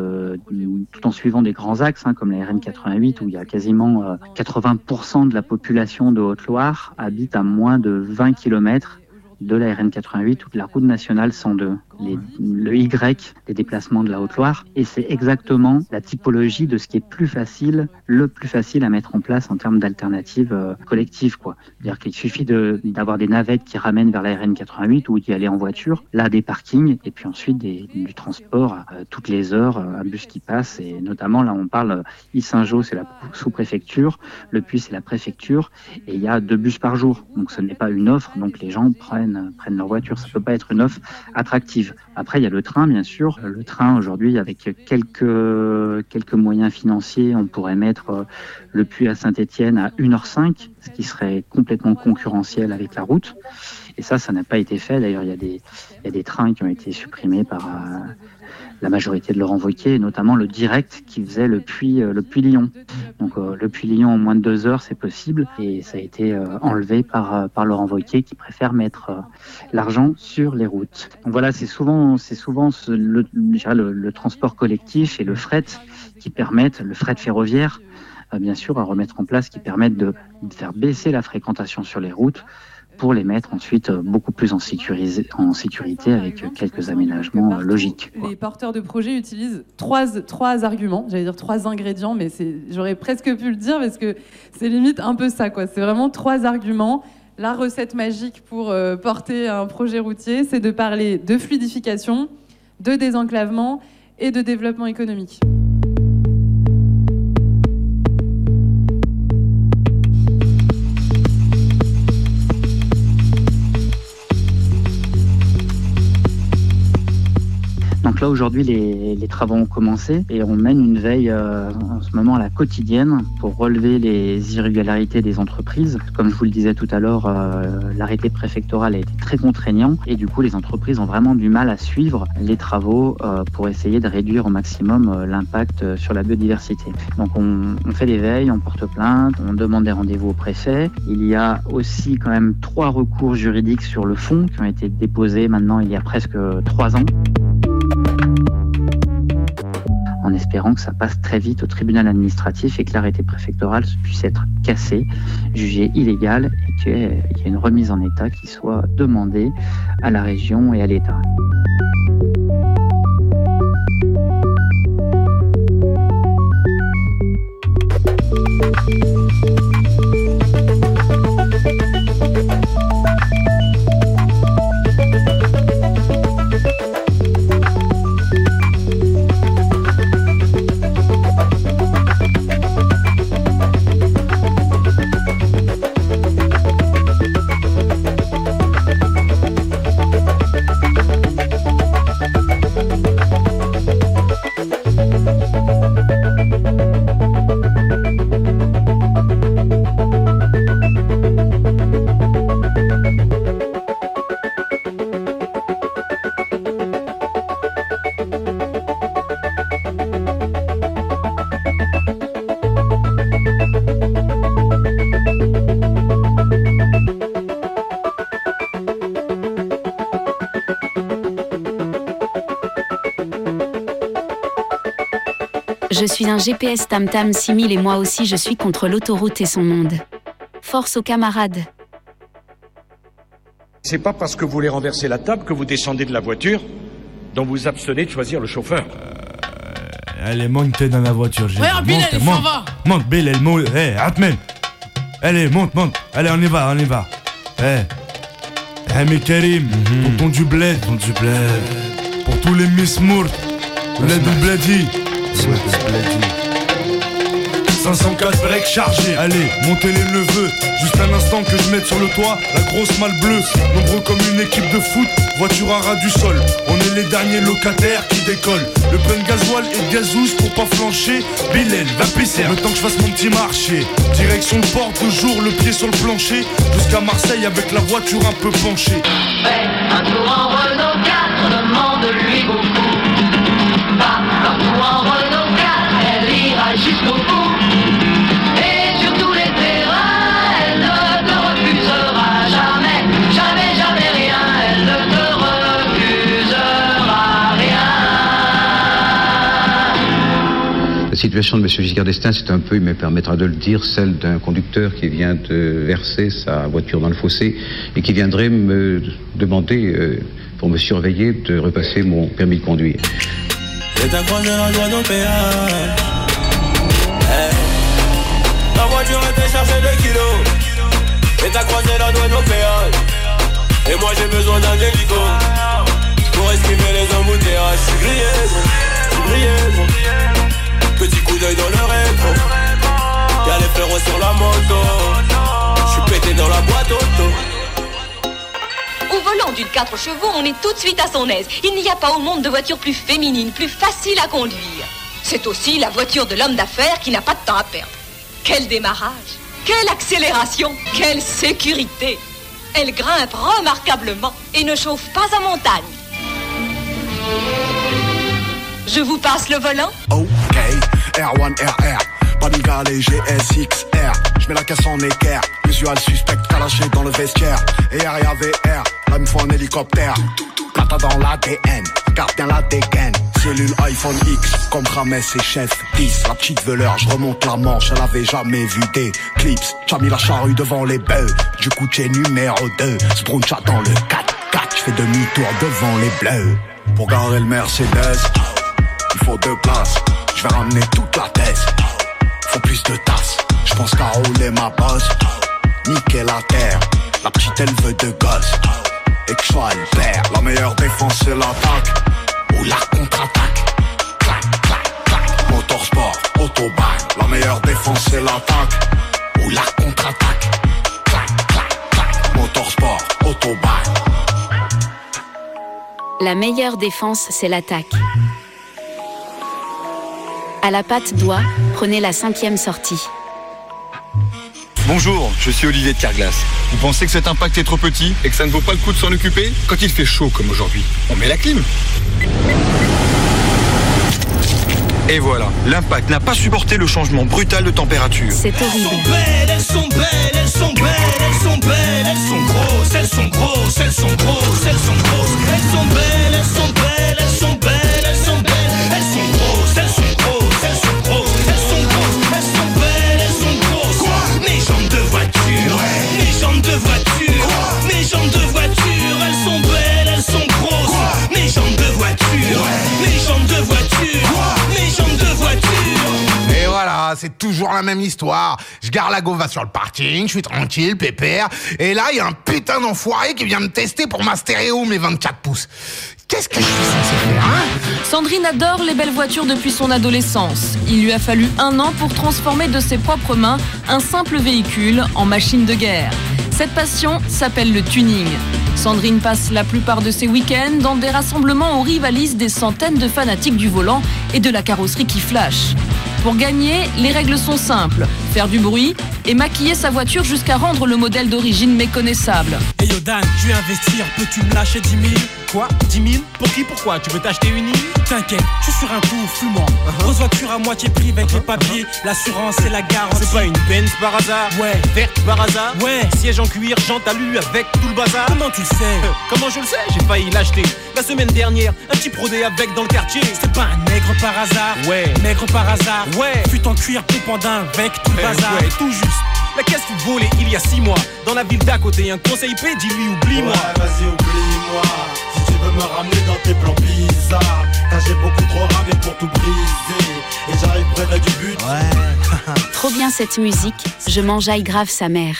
tout en suivant des grands axes, hein, comme la RN 88, où il y a quasiment euh, 80% de la population de Haute-Loire habite à moins de 20 kilomètres de la RN 88 ou de la route nationale 102, le Y des déplacements de la Haute-Loire. Et c'est exactement la typologie de ce qui est plus facile, le plus facile à mettre en place en termes d'alternatives euh, collectives. C'est-à-dire qu'il suffit d'avoir des navettes qui ramènent vers la RN 88 ou d'y aller en voiture, là des parkings et puis ensuite du transport euh, toutes les heures, euh, un bus qui passe. Et notamment là on parle, euh, Issingeau c'est la sous-préfecture, Le Puy c'est la préfecture et il y a deux bus par jour. Donc ce n'est pas une offre, donc les gens prennent, prennent leur voiture. Ça peut pas être une offre attractive. Après, il y a le train, bien sûr. Le train, aujourd'hui, avec quelques, quelques moyens financiers, on pourrait mettre euh, le puits à Saint-Etienne à 1h05, ce qui serait complètement concurrentiel avec la route. Et ça, ça n'a pas été fait. D'ailleurs, il y, a des- il y a des trains qui ont été supprimés par euh, la majorité de Laurent Wauquiez, notamment le direct qui faisait le puits, euh, le puits Lyon. Donc euh, le puits Lyon en moins de deux heures, c'est possible. Et ça a été euh, enlevé par, par Laurent Wauquiez qui préfère mettre l'argent sur les routes. Donc voilà, c'est souvent, c'est souvent le, le, transport collectif et le fret qui permettent, le fret ferroviaire, bien sûr, à remettre en place, qui permettent de faire baisser la fréquentation sur les routes pour les mettre ensuite euh, beaucoup plus en, sécurité avec euh, quelques aménagements euh, logiques. Les porteurs de projets utilisent trois, trois arguments, j'allais dire trois ingrédients, mais j'aurais presque pu le dire parce que c'est limite un peu ça. C'est vraiment trois arguments. La recette magique pour porter un projet routier, c'est de parler de fluidification, de désenclavement et de développement économique. Donc là aujourd'hui les, travaux ont commencé et on mène une veille euh, en ce moment à la quotidienne pour relever les irrégularités des entreprises. Comme je vous le disais tout à l'heure, euh, l'arrêté préfectoral a été très contraignant et du coup les entreprises ont vraiment du mal à suivre les travaux euh, pour essayer de réduire au maximum l'impact sur la biodiversité. Donc on, on fait des veilles, on porte plainte, on demande des rendez-vous au préfet. Il y a aussi quand même trois recours juridiques sur le fond qui ont été déposés maintenant il y a presque trois ans en espérant que ça passe très vite au tribunal administratif et que l'arrêté préfectoral puisse être cassé, jugé illégal et qu'il y ait une remise en état qui soit demandée à la région et à l'État. Un GPS Tam Tam 6000 et moi aussi je suis contre l'autoroute et son monde. Force aux camarades. C'est pas parce que vous voulez renverser la table que vous descendez de la voiture dont vous abstenez de choisir le chauffeur. Allez, monte dans la voiture. j'ai. Bill, monte, s'en monte. va. Monte, Bill, elle monte. Hé, Atmen. Allez, monte, monte. Allez, on y va, on y va. Hé. Hé, Karim, tonton du bled. Tonton du bled. Pour tous les Miss Mourt. Bled du bledi. 504 breaks chargés, allez, montez les neveux. Juste un instant que je mette sur le toit la grosse malle bleue. Nombreux comme une équipe de foot, voiture à ras du sol. On est les derniers locataires qui décollent. Le plein de gasoil et de gazouze pour pas flancher. Bilal, va pisser, le temps que je fasse mon petit marché. Direction le port, toujours le pied sur le plancher. Jusqu'à Marseille avec la voiture un peu penchée situation de M. Giscard d'Estaing, c'est un peu, il me permettra de le dire, celle d'un conducteur qui vient de verser sa voiture dans le fossé et qui viendrait me demander, euh, pour me surveiller, de repasser mon permis de conduire. La. La voiture chargée de kilos Et t'as croisé la douane au péage Et moi j'ai besoin d'un hélico Pour esquiver les embouteillages Je suis grillé, je suis grillé. Petit coup d'œil dans le rétro Y'a les sur la moto pété dans la boîte auto Au volant d'une 4 chevaux, on est tout de suite à son aise. Il n'y a pas au monde de voiture plus féminine, plus facile à conduire. C'est aussi la voiture de l'homme d'affaires qui n'a pas de temps à perdre. Quel démarrage, quelle accélération, quelle sécurité. Elle grimpe remarquablement et ne chauffe pas à montagne. Je vous passe le volant Ok, R1 RR, Panigale GSXR. Je mets la caisse en équerre, visual suspect calaché dans le vestiaire. Et RIA VR, là il me faut un hélicoptère. Plata dans l'ADN, garde bien la dégaine. Cellule iPhone X, comme Rames et Chef 10. La petite veleur, je remonte la manche, elle avait jamais vu des clips. J'ai mis la charrue devant les bœufs, du coup t'es numéro 2. Spruncha dans le 4-4, je fais demi-tour devant les bleus. Pour garer le Mercedes, faut deux. Je vais ramener toute la tête. Faut plus de tasses. Je pense qu'à rouler ma bosse. Niquer la terre. La petite elle veut de gosse. Et que je sois le père. La meilleure défense c'est l'attaque. Ou la contre-attaque. Clac, clac, clac. Motorsport, autobahn. La meilleure défense c'est l'attaque. Ou la contre-attaque. Clac, clac, clac. Motorsport, autobahn. La meilleure défense, c'est l'attaque. À la patte doigt, prenez la cinquième sortie. Bonjour, je suis Olivier de Carglass. Vous pensez que cet impact est trop petit et que ça ne vaut pas le coup de s'en occuper Quand il fait chaud comme aujourd'hui, on met la clim. Et voilà, l'impact n'a pas supporté le changement brutal de température. C'est horrible. Elles sont belles, elles sont belles, elles sont belles, elles sont grosses, elles sont grosses, elles sont grosses, elles sont grosses, elles sont belles, elles sont belles, elles sont sont grosses, elles sont grosses, elles sont belles, elles sont grosses. Quoi Mes jambes de voiture, mes jambes de voiture, mes jambes de voiture, elles sont belles, elles sont grosses. Mes jambes de voiture, mes jambes de voiture, mes jambes de voiture. Et voilà, c'est toujours la même histoire. Je garde la gova sur le parking, je suis tranquille, pépère. Et là, il y a un putain d'enfoiré qui vient me tester pour ma stéréo, mes 24 pouces. Qu'est-ce que je suis censé faire, hein Sandrine adore les belles voitures depuis son adolescence. Il lui a fallu un an pour transformer de ses propres mains un simple véhicule en machine de guerre. Cette passion s'appelle le tuning. Sandrine passe la plupart de ses week-ends dans des rassemblements où rivalisent des centaines de fanatiques du volant et de la carrosserie qui flash. Pour gagner, les règles sont simples. Faire du bruit et maquiller sa voiture jusqu'à rendre le modèle d'origine méconnaissable. Hey yo Dan, je vais investir, peux-tu me lâcher 10 000 Quoi? 10 000 Pour qui Pourquoi? Tu veux t'acheter une île? T'inquiète, je suis sur un coup, fume-moi. Grosse voiture à moitié prix avec les papiers, l'assurance et la garantie. C'est pas une Benz par hasard? Ouais. Verte par hasard? Ouais. Siège en cuir, jante alu avec tout le bazar? Comment tu le sais? Comment je le sais? J'ai failli l'acheter. La semaine dernière, un petit prodé avec dans le quartier. C'est pas un nègre par hasard Ouais. Nègre par hasard Ouais. Fut en cuir pépandin avec tout le Eh bazar ouais, tout juste. La caisse fut volée il y a six mois. Dans la ville d'à côté, un conseil P, dis-lui oublie-moi. vas-y, oublie-moi. Si tu veux me ramener dans tes plans bizarres, car j'ai beaucoup trop râvé pour tout briser. Et j'arrive près du but. (laughs) Trop bien cette musique, je m'enjaille grave sa mère.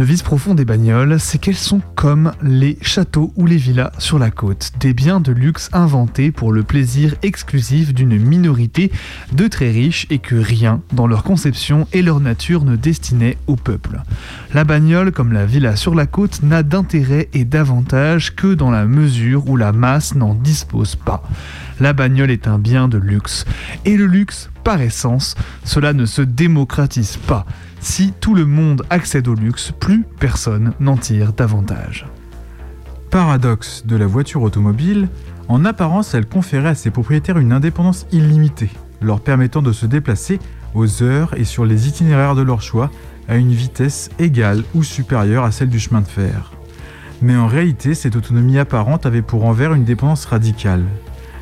Le vice profond des bagnoles, c'est qu'elles sont comme les châteaux ou les villas sur la côte, des biens de luxe inventés pour le plaisir exclusif d'une minorité de très riches et que rien dans leur conception et leur nature ne destinait au peuple. La bagnole, comme la villa sur la côte, n'a d'intérêt et d'avantage que dans la mesure où la masse n'en dispose pas. La bagnole est un bien de luxe, et le luxe, par essence, cela ne se démocratise pas. Si tout le monde accède au luxe, plus personne n'en tire davantage. Paradoxe de la voiture automobile, en apparence elle conférait à ses propriétaires une indépendance illimitée, leur permettant de se déplacer aux heures et sur les itinéraires de leur choix à une vitesse égale ou supérieure à celle du chemin de fer. Mais en réalité, cette autonomie apparente avait pour envers une dépendance radicale.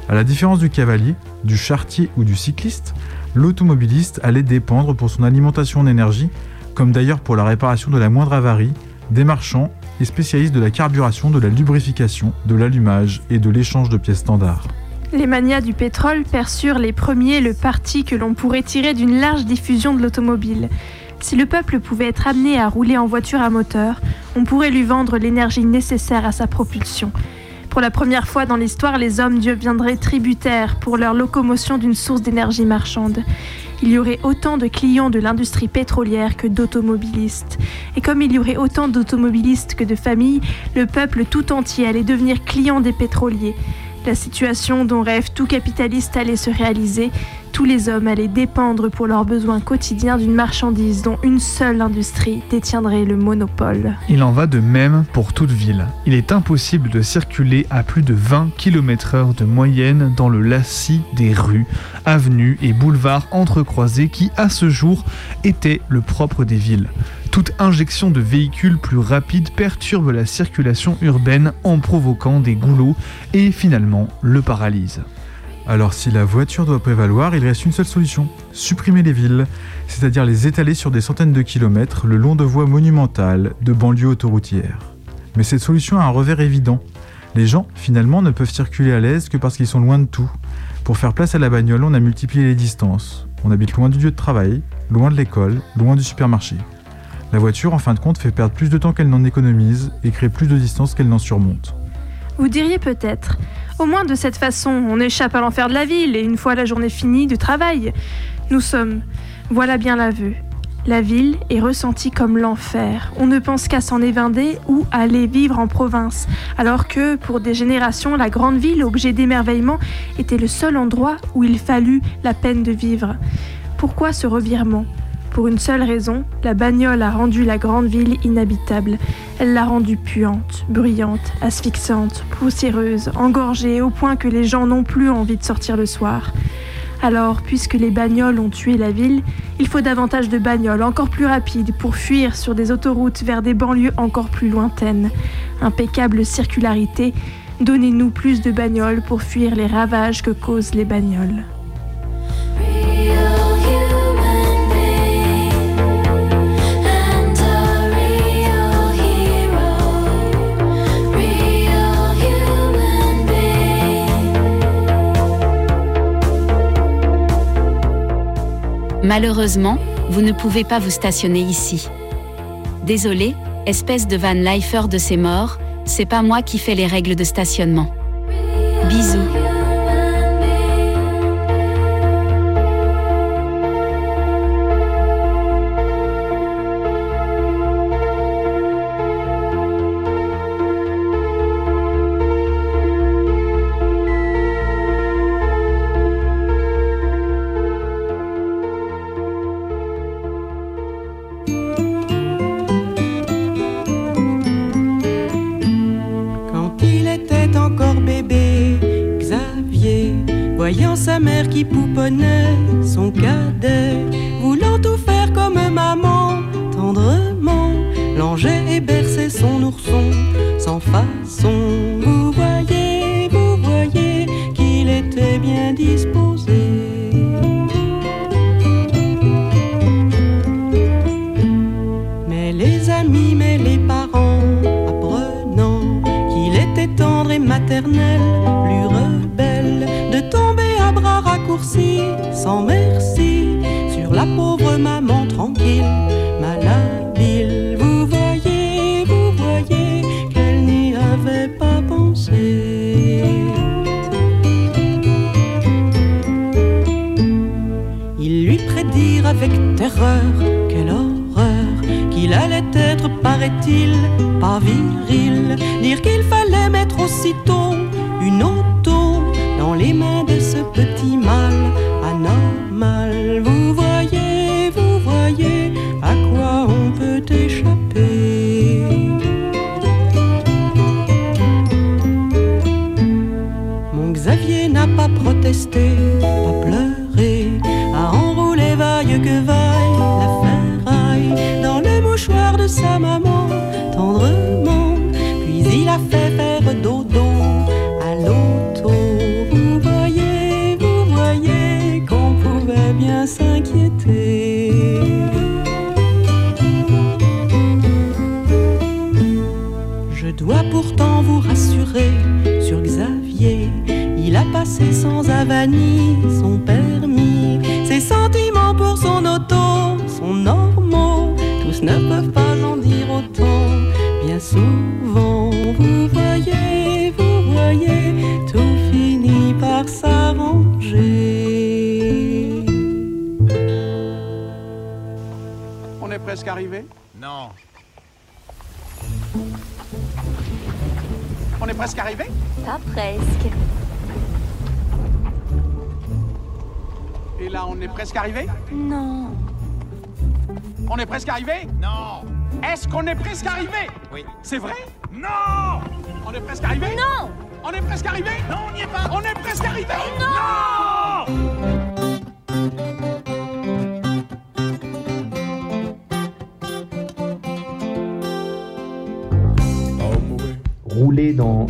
À la différence du cavalier, du charretier ou du cycliste, l'automobiliste allait dépendre pour son alimentation en énergie, comme d'ailleurs pour la réparation de la moindre avarie, des marchands et spécialistes de la carburation, de la lubrification, de l'allumage et de l'échange de pièces standards. Les manias du pétrole perçurent les premiers le parti que l'on pourrait tirer d'une large diffusion de l'automobile. Si le peuple pouvait être amené à rouler en voiture à moteur, on pourrait lui vendre l'énergie nécessaire à sa propulsion. Pour la première fois dans l'histoire, les hommes deviendraient tributaires pour leur locomotion d'une source d'énergie marchande. Il y aurait autant de clients de l'industrie pétrolière que d'automobilistes. Et comme il y aurait autant d'automobilistes que de familles, le peuple tout entier allait devenir client des pétroliers. La situation dont rêve tout capitaliste allait se réaliser. Tous les hommes allaient dépendre pour leurs besoins quotidiens d'une marchandise dont une seule industrie détiendrait le monopole. Il en va de même pour toute ville. Il est impossible de circuler à plus de 20 km/h de moyenne dans le lacis des rues, avenues et boulevards entrecroisés qui, à ce jour, étaient le propre des villes. Toute injection de véhicules plus rapides perturbe la circulation urbaine en provoquant des goulots et finalement le paralyse. Alors si la voiture doit prévaloir, il reste une seule solution, supprimer les villes, c'est-à-dire les étaler sur des centaines de kilomètres le long de voies monumentales, de banlieues autoroutières. Mais cette solution a un revers évident. Les gens, finalement, ne peuvent circuler à l'aise que parce qu'ils sont loin de tout. Pour faire place à la bagnole, on a multiplié les distances. On habite loin du lieu de travail, loin de l'école, loin du supermarché. La voiture, en fin de compte, fait perdre plus de temps qu'elle n'en économise et crée plus de distance qu'elle n'en surmonte. Vous diriez peut-être, Au moins de cette façon, on échappe à l'enfer de la ville et une fois la journée finie de travail, nous sommes, voilà bien l'aveu, la ville est ressentie comme l'enfer. On ne pense qu'à s'en évinder ou à aller vivre en province, alors que pour des générations, la grande ville, objet d'émerveillement, était le seul endroit où il fallut la peine de vivre. Pourquoi ce revirement? Pour une seule raison, la bagnole a rendu la grande ville inhabitable. Elle l'a rendue puante, bruyante, asphyxiante, poussiéreuse, engorgée, au point que les gens n'ont plus envie de sortir le soir. Alors, puisque les bagnoles ont tué la ville, il faut davantage de bagnoles encore plus rapides pour fuir sur des autoroutes vers des banlieues encore plus lointaines. Impeccable circularité, donnez-nous plus de bagnoles pour fuir les ravages que causent les bagnoles. Malheureusement, vous ne pouvez pas vous stationner ici. Désolé, espèce de van lifer de ces morts, c'est pas moi qui fais les règles de stationnement. Bisous. Presque arrivé Non. On est presque arrivé Pas presque. Et là, on est presque arrivé Non. On est presque arrivé Non. Est-ce qu'on est presque arrivé Oui. C'est vrai Non On est presque arrivé Non On est presque arrivé Non, on n'y est pas. On est presque arrivé Non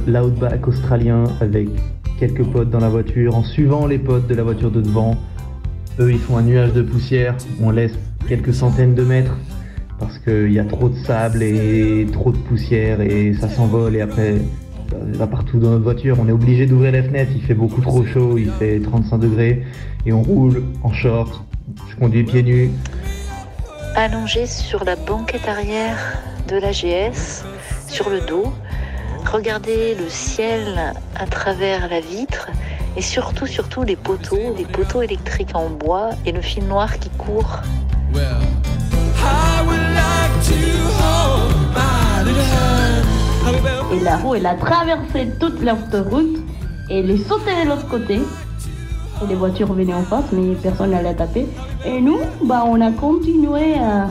l'outback australien avec quelques potes dans la voiture, en suivant les potes de la voiture de devant. Eux, ils font un nuage de poussière, on laisse quelques centaines de mètres parce qu'il y a trop de sable et trop de poussière et ça s'envole et après ça va partout dans notre voiture. On est obligé d'ouvrir les fenêtres, il fait beaucoup trop chaud, il fait 35 degrés et on roule en short. Je conduis pieds nus. Allongé sur la banquette arrière de l'AGS, sur le dos, regarder le ciel à travers la vitre et surtout, surtout les poteaux, les poteaux électriques en bois et le fil noir qui court. Et la roue, elle a traversé toute l'autoroute et elle est sautée de l'autre côté. Les voitures venaient en face, mais personne n'allait taper. Et nous, bah, on a continué à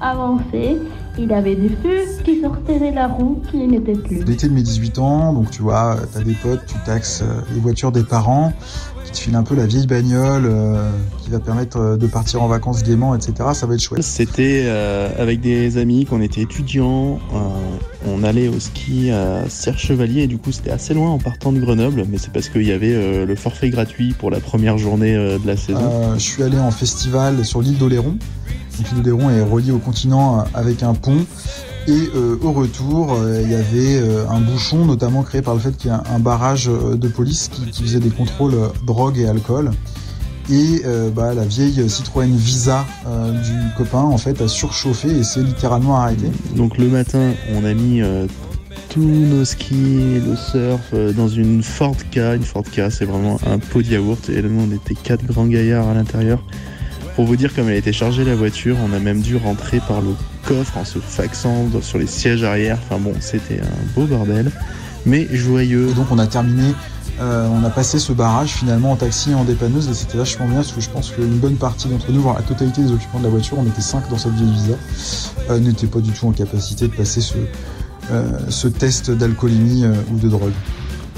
avancer. Il avait des feux qui sortaient de la roue qui n'étaient plus. L'été de mes 18 ans, donc tu vois, t'as des potes, tu taxes euh, les voitures des parents, qui te filent un peu la vieille bagnole, euh, qui va permettre euh, de partir en vacances gaiement, etc. Ça va être chouette. C'était euh, avec des amis qu'on était étudiants, euh, on allait au ski à Serre-Chevalier et du coup c'était assez loin en partant de Grenoble, mais c'est parce qu'il y avait euh, le forfait gratuit pour la première journée euh, de la saison. Euh, je suis allé en festival sur l'île d'Oléron. D'Oléron est reliée au continent euh, avec un pont. Et euh, au retour, euh, il y avait un bouchon, notamment créé par le fait qu'il y a un barrage de police qui, faisait des contrôles drogue et alcool. Et bah, la vieille Citroën Visa du copain, en fait, a surchauffé et s'est littéralement arrêté. Donc le matin, on a mis tous nos skis, le surf dans une Ford K. Une Ford K, c'est vraiment un pot de yaourt. Et là, on était quatre grands gaillards à l'intérieur. Pour vous dire comme elle était chargée la voiture, on a même dû rentrer par le coffre en se faxant sur les sièges arrière. Enfin bon, c'était un beau bordel, mais joyeux. Et donc on a terminé, euh, on a passé ce barrage finalement en taxi et en dépanneuse et c'était vachement bien parce que je pense qu'une bonne partie d'entre nous, voire la totalité des occupants de la voiture, on était cinq dans cette vieille Visa, euh, n'étaient pas du tout en capacité de passer ce, euh, ce test d'alcoolémie euh, ou de drogue.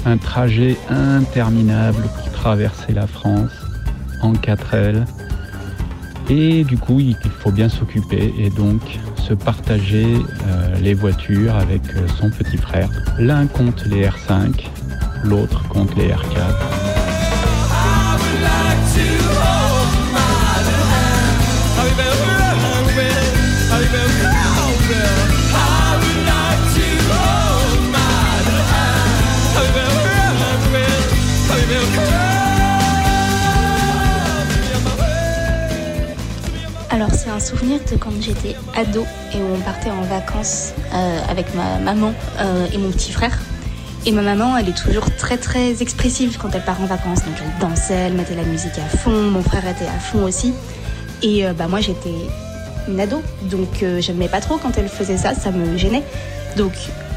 Un trajet interminable pour traverser la France en 4L. Et du coup, il faut bien s'occuper et donc se partager euh, les voitures avec euh, son petit frère. L'un compte les R5, l'autre compte les R4. Quand j'étais ado et où on partait en vacances euh, avec ma maman euh, et mon petit frère. Et ma maman, elle est toujours très très expressive quand elle part en vacances. Donc elle dansait, elle mettait la musique à fond, mon frère était à fond aussi. Et euh, bah moi j'étais une ado, donc euh, j'aimais pas trop quand elle faisait ça, ça me gênait. Donc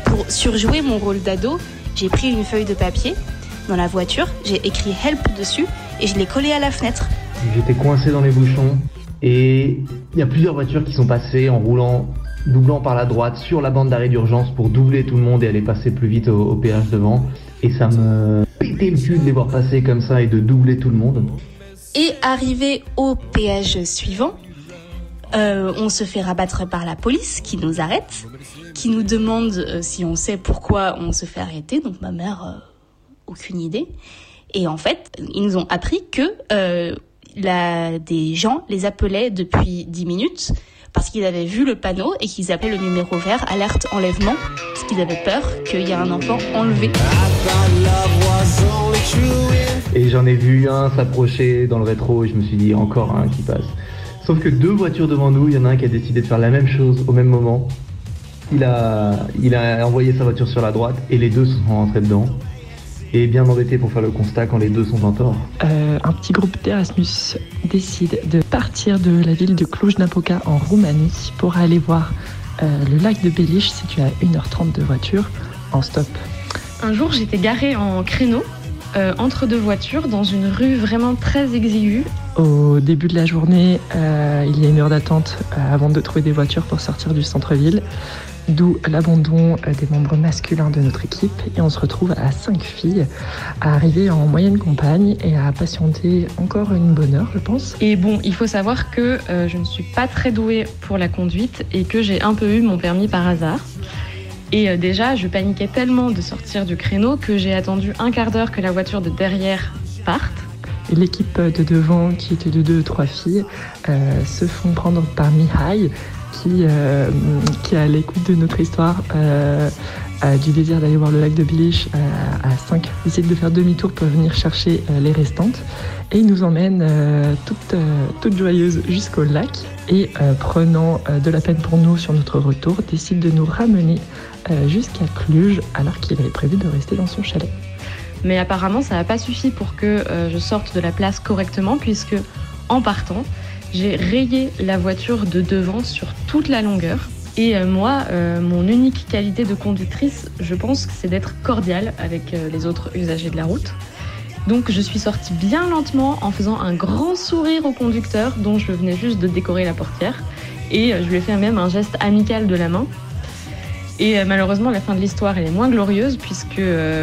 pour surjouer mon rôle d'ado, j'ai pris une feuille de papier dans la voiture, j'ai écrit help dessus et je l'ai collé à la fenêtre. J'étais coincé dans les bouchons et il y a plusieurs voitures qui sont passées en roulant, doublant par la droite sur la bande d'arrêt d'urgence pour doubler tout le monde et aller passer plus vite au, péage devant. Et ça me pétait le cul de les voir passer comme ça et de doubler tout le monde. Et arrivé au péage suivant, euh, on se fait rabattre par la police qui nous arrête, qui nous demande euh, si on sait pourquoi on se fait arrêter. Donc ma mère, euh, aucune idée. Et en fait, ils nous ont appris que la, des gens les appelaient depuis 10 minutes parce qu'ils avaient vu le panneau et qu'ils appelaient le numéro vert alerte enlèvement parce qu'ils avaient peur qu'il y ait un enfant enlevé. Et j'en ai vu un s'approcher dans le rétro et je me suis dit encore un qui passe. Sauf que deux voitures devant nous, il y en a un qui a décidé de faire la même chose au même moment. Il a, il a envoyé sa voiture sur la droite et les deux sont rentrés dedans. Et bien embêté pour faire le constat quand les deux sont en tort. Euh, un petit groupe d'Erasmus décide de partir de la ville de Cluj-Napoca en Roumanie pour aller voir euh, le lac de Beliche situé à 1h30 de voiture en stop. Un jour, j'étais garée en créneau euh, entre deux voitures dans une rue vraiment très exiguë. Au début de la journée, euh, il y a une heure d'attente euh, avant de trouver des voitures pour sortir du centre-ville, d'où l'abandon des membres masculins de notre équipe. Et on se retrouve à cinq filles à arriver en moyenne compagne et à patienter encore une bonne heure, je pense. Et bon, il faut savoir que euh, je ne suis pas très douée pour la conduite et que j'ai un peu eu mon permis par hasard. Et euh, déjà, je paniquais tellement de sortir du créneau que j'ai attendu un quart d'heure que la voiture de derrière parte. Et l'équipe de devant, qui était de deux, trois filles, euh, se font prendre par Mihai, qui, euh, qui à l'écoute de notre histoire, euh, a du désir d'aller voir le lac de Biliche à 5, décide de faire demi-tour pour venir chercher les restantes. Et il nous emmène toute, toute joyeuse jusqu'au lac et prenant de la peine pour nous sur notre retour, décide de nous ramener jusqu'à Cluj alors qu'il avait prévu de rester dans son chalet. Mais apparemment, ça n'a pas suffi pour que je sorte de la place correctement, puisque en partant, j'ai rayé la voiture de devant sur toute la longueur. Et euh, moi, euh, mon unique qualité de conductrice, je pense, c'est d'être cordiale avec euh, les autres usagers de la route. Donc je suis sortie bien lentement en faisant un grand sourire au conducteur dont je venais juste de décorer la portière. Et je lui ai fait même un geste amical de la main. Et malheureusement, la fin de l'histoire, elle est moins glorieuse puisque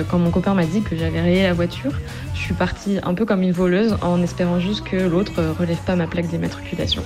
quand mon copain m'a dit que j'avais rayé la voiture, je suis partie un peu comme une voleuse en espérant juste que l'autre relève pas ma plaque d'immatriculation.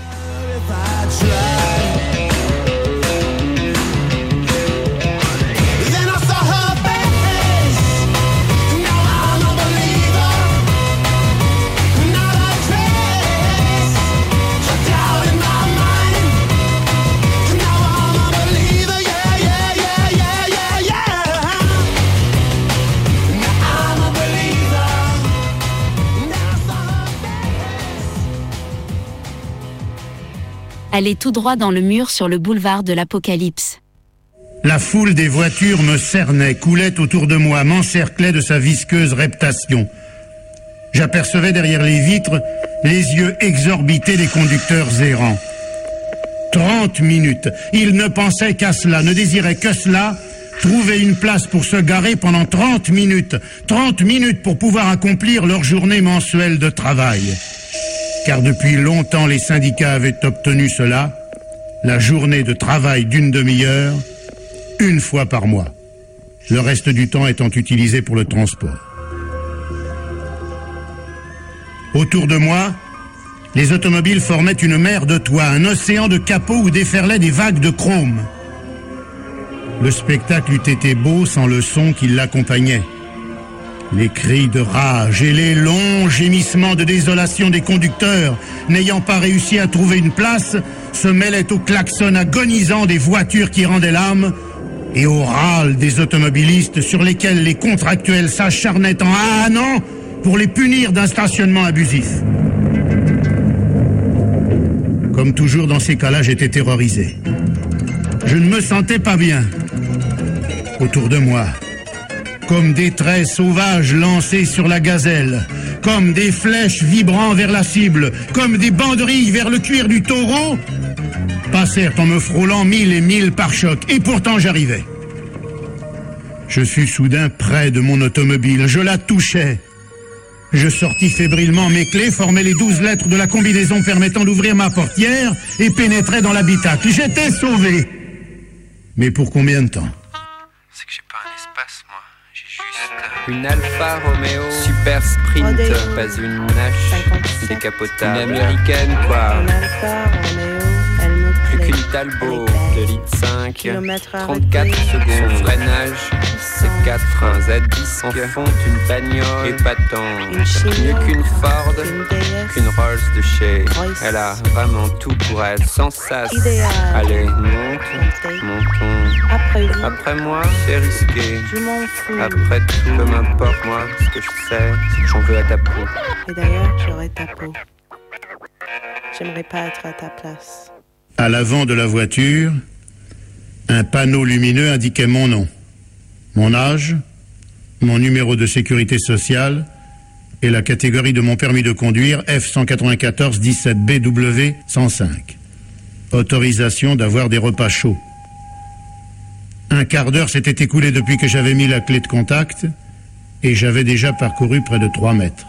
Allez tout droit dans le mur sur le boulevard de l'Apocalypse. La foule des voitures me cernait, coulait autour de moi, m'encerclait de sa visqueuse reptation. J'apercevais derrière les vitres les yeux exorbités des conducteurs errants. Trente minutes. Ils ne pensaient qu'à cela, ne désiraient que cela, trouver une place pour se garer pendant trente minutes. Trente minutes pour pouvoir accomplir leur journée mensuelle de travail car depuis longtemps les syndicats avaient obtenu cela, la journée de travail d'une demi-heure, une fois par mois, le reste du temps étant utilisé pour le transport. Autour de moi, les automobiles formaient une mer de toits, un océan de capots où déferlaient des vagues de chrome. Le spectacle eût été beau sans le son qui l'accompagnait. Les cris de rage et les longs gémissements de désolation des conducteurs, n'ayant pas réussi à trouver une place, se mêlaient au klaxon agonisant des voitures qui rendaient l'âme et au râle des automobilistes sur lesquels les contractuels s'acharnaient en an pour les punir d'un stationnement abusif. Comme toujours dans ces cas-là, j'étais terrorisé. Je ne me sentais pas bien. Autour de moi, comme des traits sauvages lancés sur la gazelle, comme des flèches vibrant vers la cible, comme des banderilles vers le cuir du taureau, passèrent en me frôlant mille et mille pare-chocs, et pourtant j'arrivais. Je fus soudain près de mon automobile, je la touchais. Je sortis fébrilement mes clés, formais les douze lettres de la combinaison permettant d'ouvrir ma portière et pénétrais dans l'habitacle. J'étais sauvé. Mais pour combien de temps? Une Alfa Romeo Super Sprint, pas une Nash décapotable. Une américaine quoi. Plus qu'une Talbot de litre 5, 34 secondes, son freinage, c'est 4 freins Z10 en font une bagnole. Épatante, mieux qu'une Ford, qu'une Rolls de chez. Elle a vraiment tout pour elle, sans sas. Allez, monte, montons. Après moi, c'est risqué. Après tout, peu m'importe moi, ce que je sais, c'est que j'en veux à ta peau. Et d'ailleurs, j'aurais ta peau. J'aimerais pas être à ta place. À l'avant de la voiture, un panneau lumineux indiquait mon nom, mon âge, mon numéro de sécurité sociale et la catégorie de mon permis de conduire F194 17BW 105. Autorisation d'avoir des repas chauds. Un quart d'heure s'était écoulé depuis que j'avais mis la clé de contact et j'avais déjà parcouru près de 3 mètres.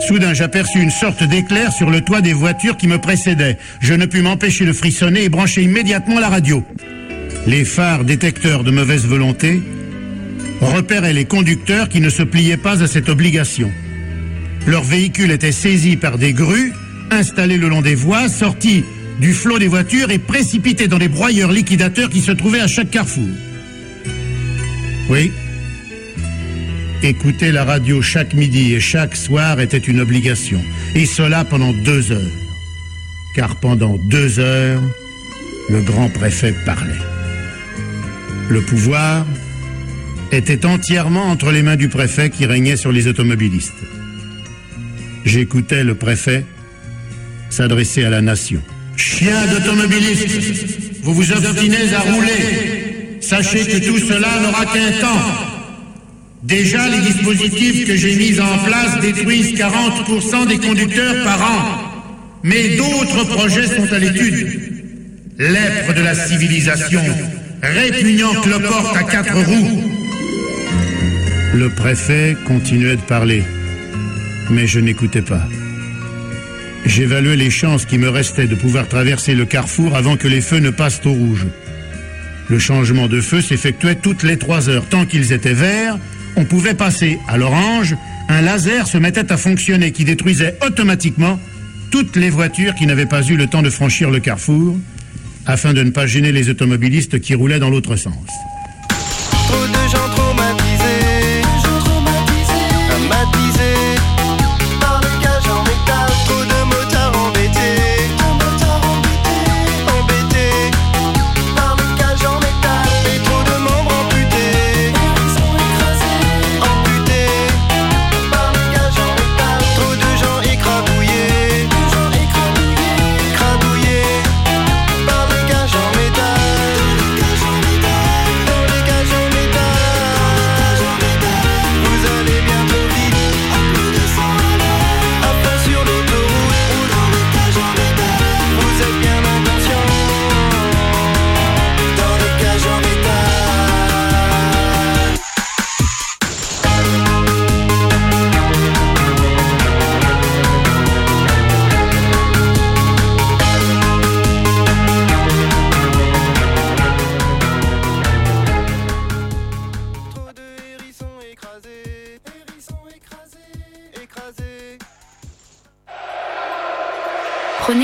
Soudain, j'aperçus une sorte d'éclair sur le toit des voitures qui me précédaient. Je ne pus m'empêcher de frissonner et brancher immédiatement la radio. Les phares détecteurs de mauvaise volonté repéraient les conducteurs qui ne se pliaient pas à cette obligation. Leur véhicule était saisi par des grues, installées le long des voies, sortis du flot des voitures et précipités dans les broyeurs liquidateurs qui se trouvaient à chaque carrefour. Oui, Écouter la radio chaque midi et chaque soir était une obligation. Et cela pendant deux heures. Car pendant deux heures, Le grand préfet parlait. Le pouvoir était entièrement entre les mains du préfet qui régnait sur les automobilistes. J'écoutais le préfet s'adresser à la nation. Chien d'automobilistes, vous vous obstinez à rouler. Sachez que tout cela n'aura qu'un temps. Déjà, les dispositifs que j'ai mis en place détruisent 40% des conducteurs par an. Mais d'autres projets sont à l'étude. Lèpre de la civilisation, répugnant cloporte à quatre roues. Le préfet continuait de parler, mais je n'écoutais pas. J'évaluais les chances qui me restaient de pouvoir traverser le carrefour avant que les feux ne passent au rouge. Le changement de feu s'effectuait toutes les trois heures. Tant qu'ils étaient verts, on pouvait passer. À l'orange, un laser se mettait à fonctionner qui détruisait automatiquement toutes les voitures qui n'avaient pas eu le temps de franchir le carrefour, afin de ne pas gêner les automobilistes qui roulaient dans l'autre sens. Trop de gens traumatisés,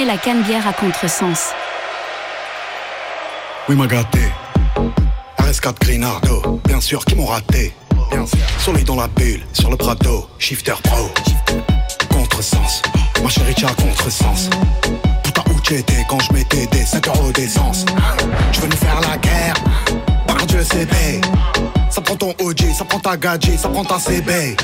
la canne-bière à contresens. Oui, m'a gâté. RS4 Grinardo, bien sûr qu'ils m'ont raté. Bien sûr. Soleil dans la bulle, sur le Prado, shifter pro. Contresens, ma chérie, tu as contresens. Putain, où tu étais quand je mettais des 5 euros d'essence Je veux nous faire la guerre, par Dieu CB. Ça prend ton OG, ça prend ta gadget, ça prend ta CB.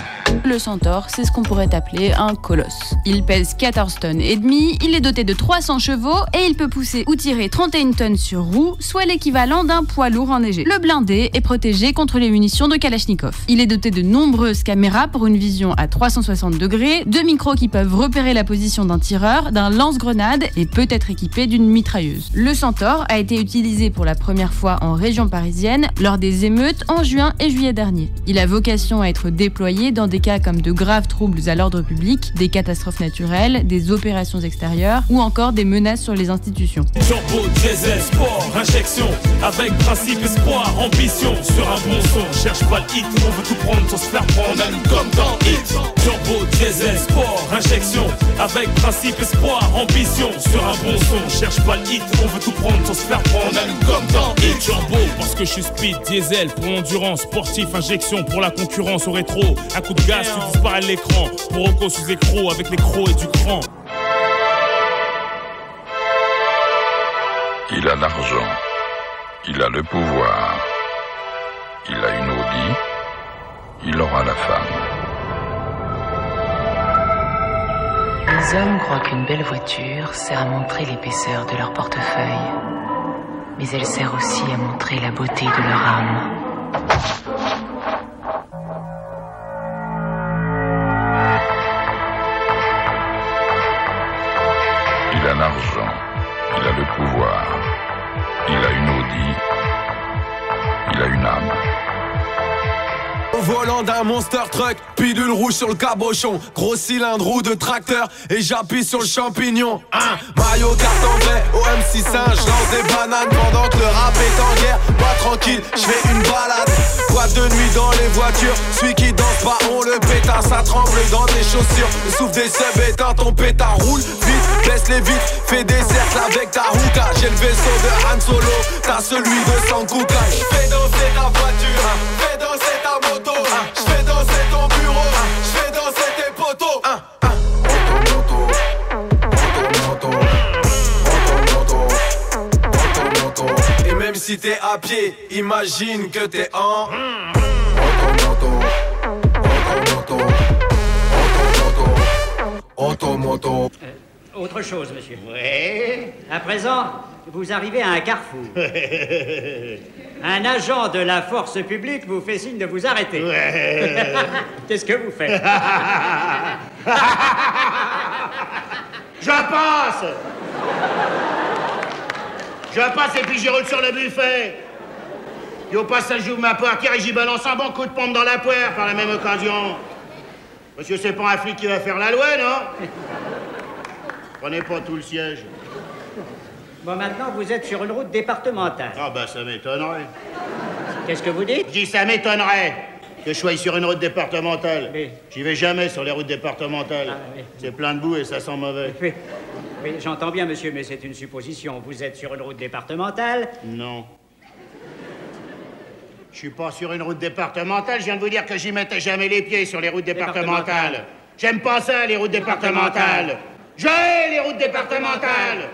Le centaure, c'est ce qu'on pourrait appeler un colosse. Il pèse 14 tonnes et demi, il est doté de 300 chevaux et il peut pousser ou tirer 31 tonnes sur roue, soit l'équivalent d'un poids lourd enneigé. Le blindé est protégé contre les munitions de Kalachnikov. Il est doté de nombreuses caméras pour une vision à 360 degrés, deux micros qui peuvent repérer la position d'un tireur, d'un lance-grenade et peut être équipé d'une mitrailleuse. Le centaure a été utilisé pour la première fois en région parisienne lors des émeutes en juin et juillet dernier. Il a vocation à être déployé dans des cas comme de graves troubles à l'ordre public, des catastrophes naturelles, des opérations extérieures ou encore des menaces sur les institutions. Turbo, diesel, sport, injection Avec principe, espoir, ambition Sur un bon son, cherche pas le hit On veut tout prendre sans se faire prendre Un comme dans Hit Turbo, diesel, sport, injection Avec principe, espoir, ambition Sur un bon son, cherche pas le hit On veut tout prendre sans se faire prendre Un comme dans Hit Turbo, parce que je suis speed, diesel Pour sportif, injection Pour la concurrence au rétro. Un coup de gaz, tu disparais l'écran. Pour sous écro Avec les crocs et du cran. Il a l'argent, il a le pouvoir, il a une Audi, il aura la femme. Les hommes croient qu'une belle voiture sert à montrer l'épaisseur de leur portefeuille, mais elle sert aussi à montrer la beauté de leur âme. D'un monster truck, pilule rouge sur le cabochon, gros cylindre roue de tracteur et j'appuie sur le champignon. Hein, maillot carte anglais, au M6 singe, lance des bananes pendant que le rap est en guerre. Pas tranquille, je fais une balade. Boîte de nuit dans les voitures, celui qui danse pas, on le pétard, ça tremble dans tes chaussures. Le souffle des subs éteint, ton pétard roule vite, baisse les vitres, fais des cercles avec ta hookah. J'ai le vaisseau de Han Solo, t'as celui de Sankuka. Fais danser ta voiture, fais si t'es à pied, imagine que t'es en. Automoto. Autre chose, monsieur. Ouais. À présent, vous arrivez à un carrefour. (laughs) Un agent de la force publique vous fait signe de vous arrêter. Ouais. (laughs) Qu'est-ce que vous faites (laughs) Je passe Je passe et puis j'y roule sur le buffet. Et au passage, j'ouvre ma portière et j'y balance un bon coup de pompe dans la poire par la même occasion. Monsieur, c'est pas un flic qui va faire la loi, non? Prenez pas tout le siège. Bon, maintenant, vous êtes sur une route départementale. Ah bah ça m'étonnerait. Qu'est-ce que vous dites? Je dis ça m'étonnerait que je sois sur une route départementale. J'y vais jamais sur les routes départementales. C'est plein de boue et ça sent mauvais. Oui, oui j'entends bien, monsieur, mais c'est une supposition. Vous êtes sur une route départementale Non. Je suis pas sur une route départementale, je viens de vous dire que j'y mettais jamais les pieds sur les routes départementales. J'aime pas ça, les routes départementales. Je hais les routes départementales.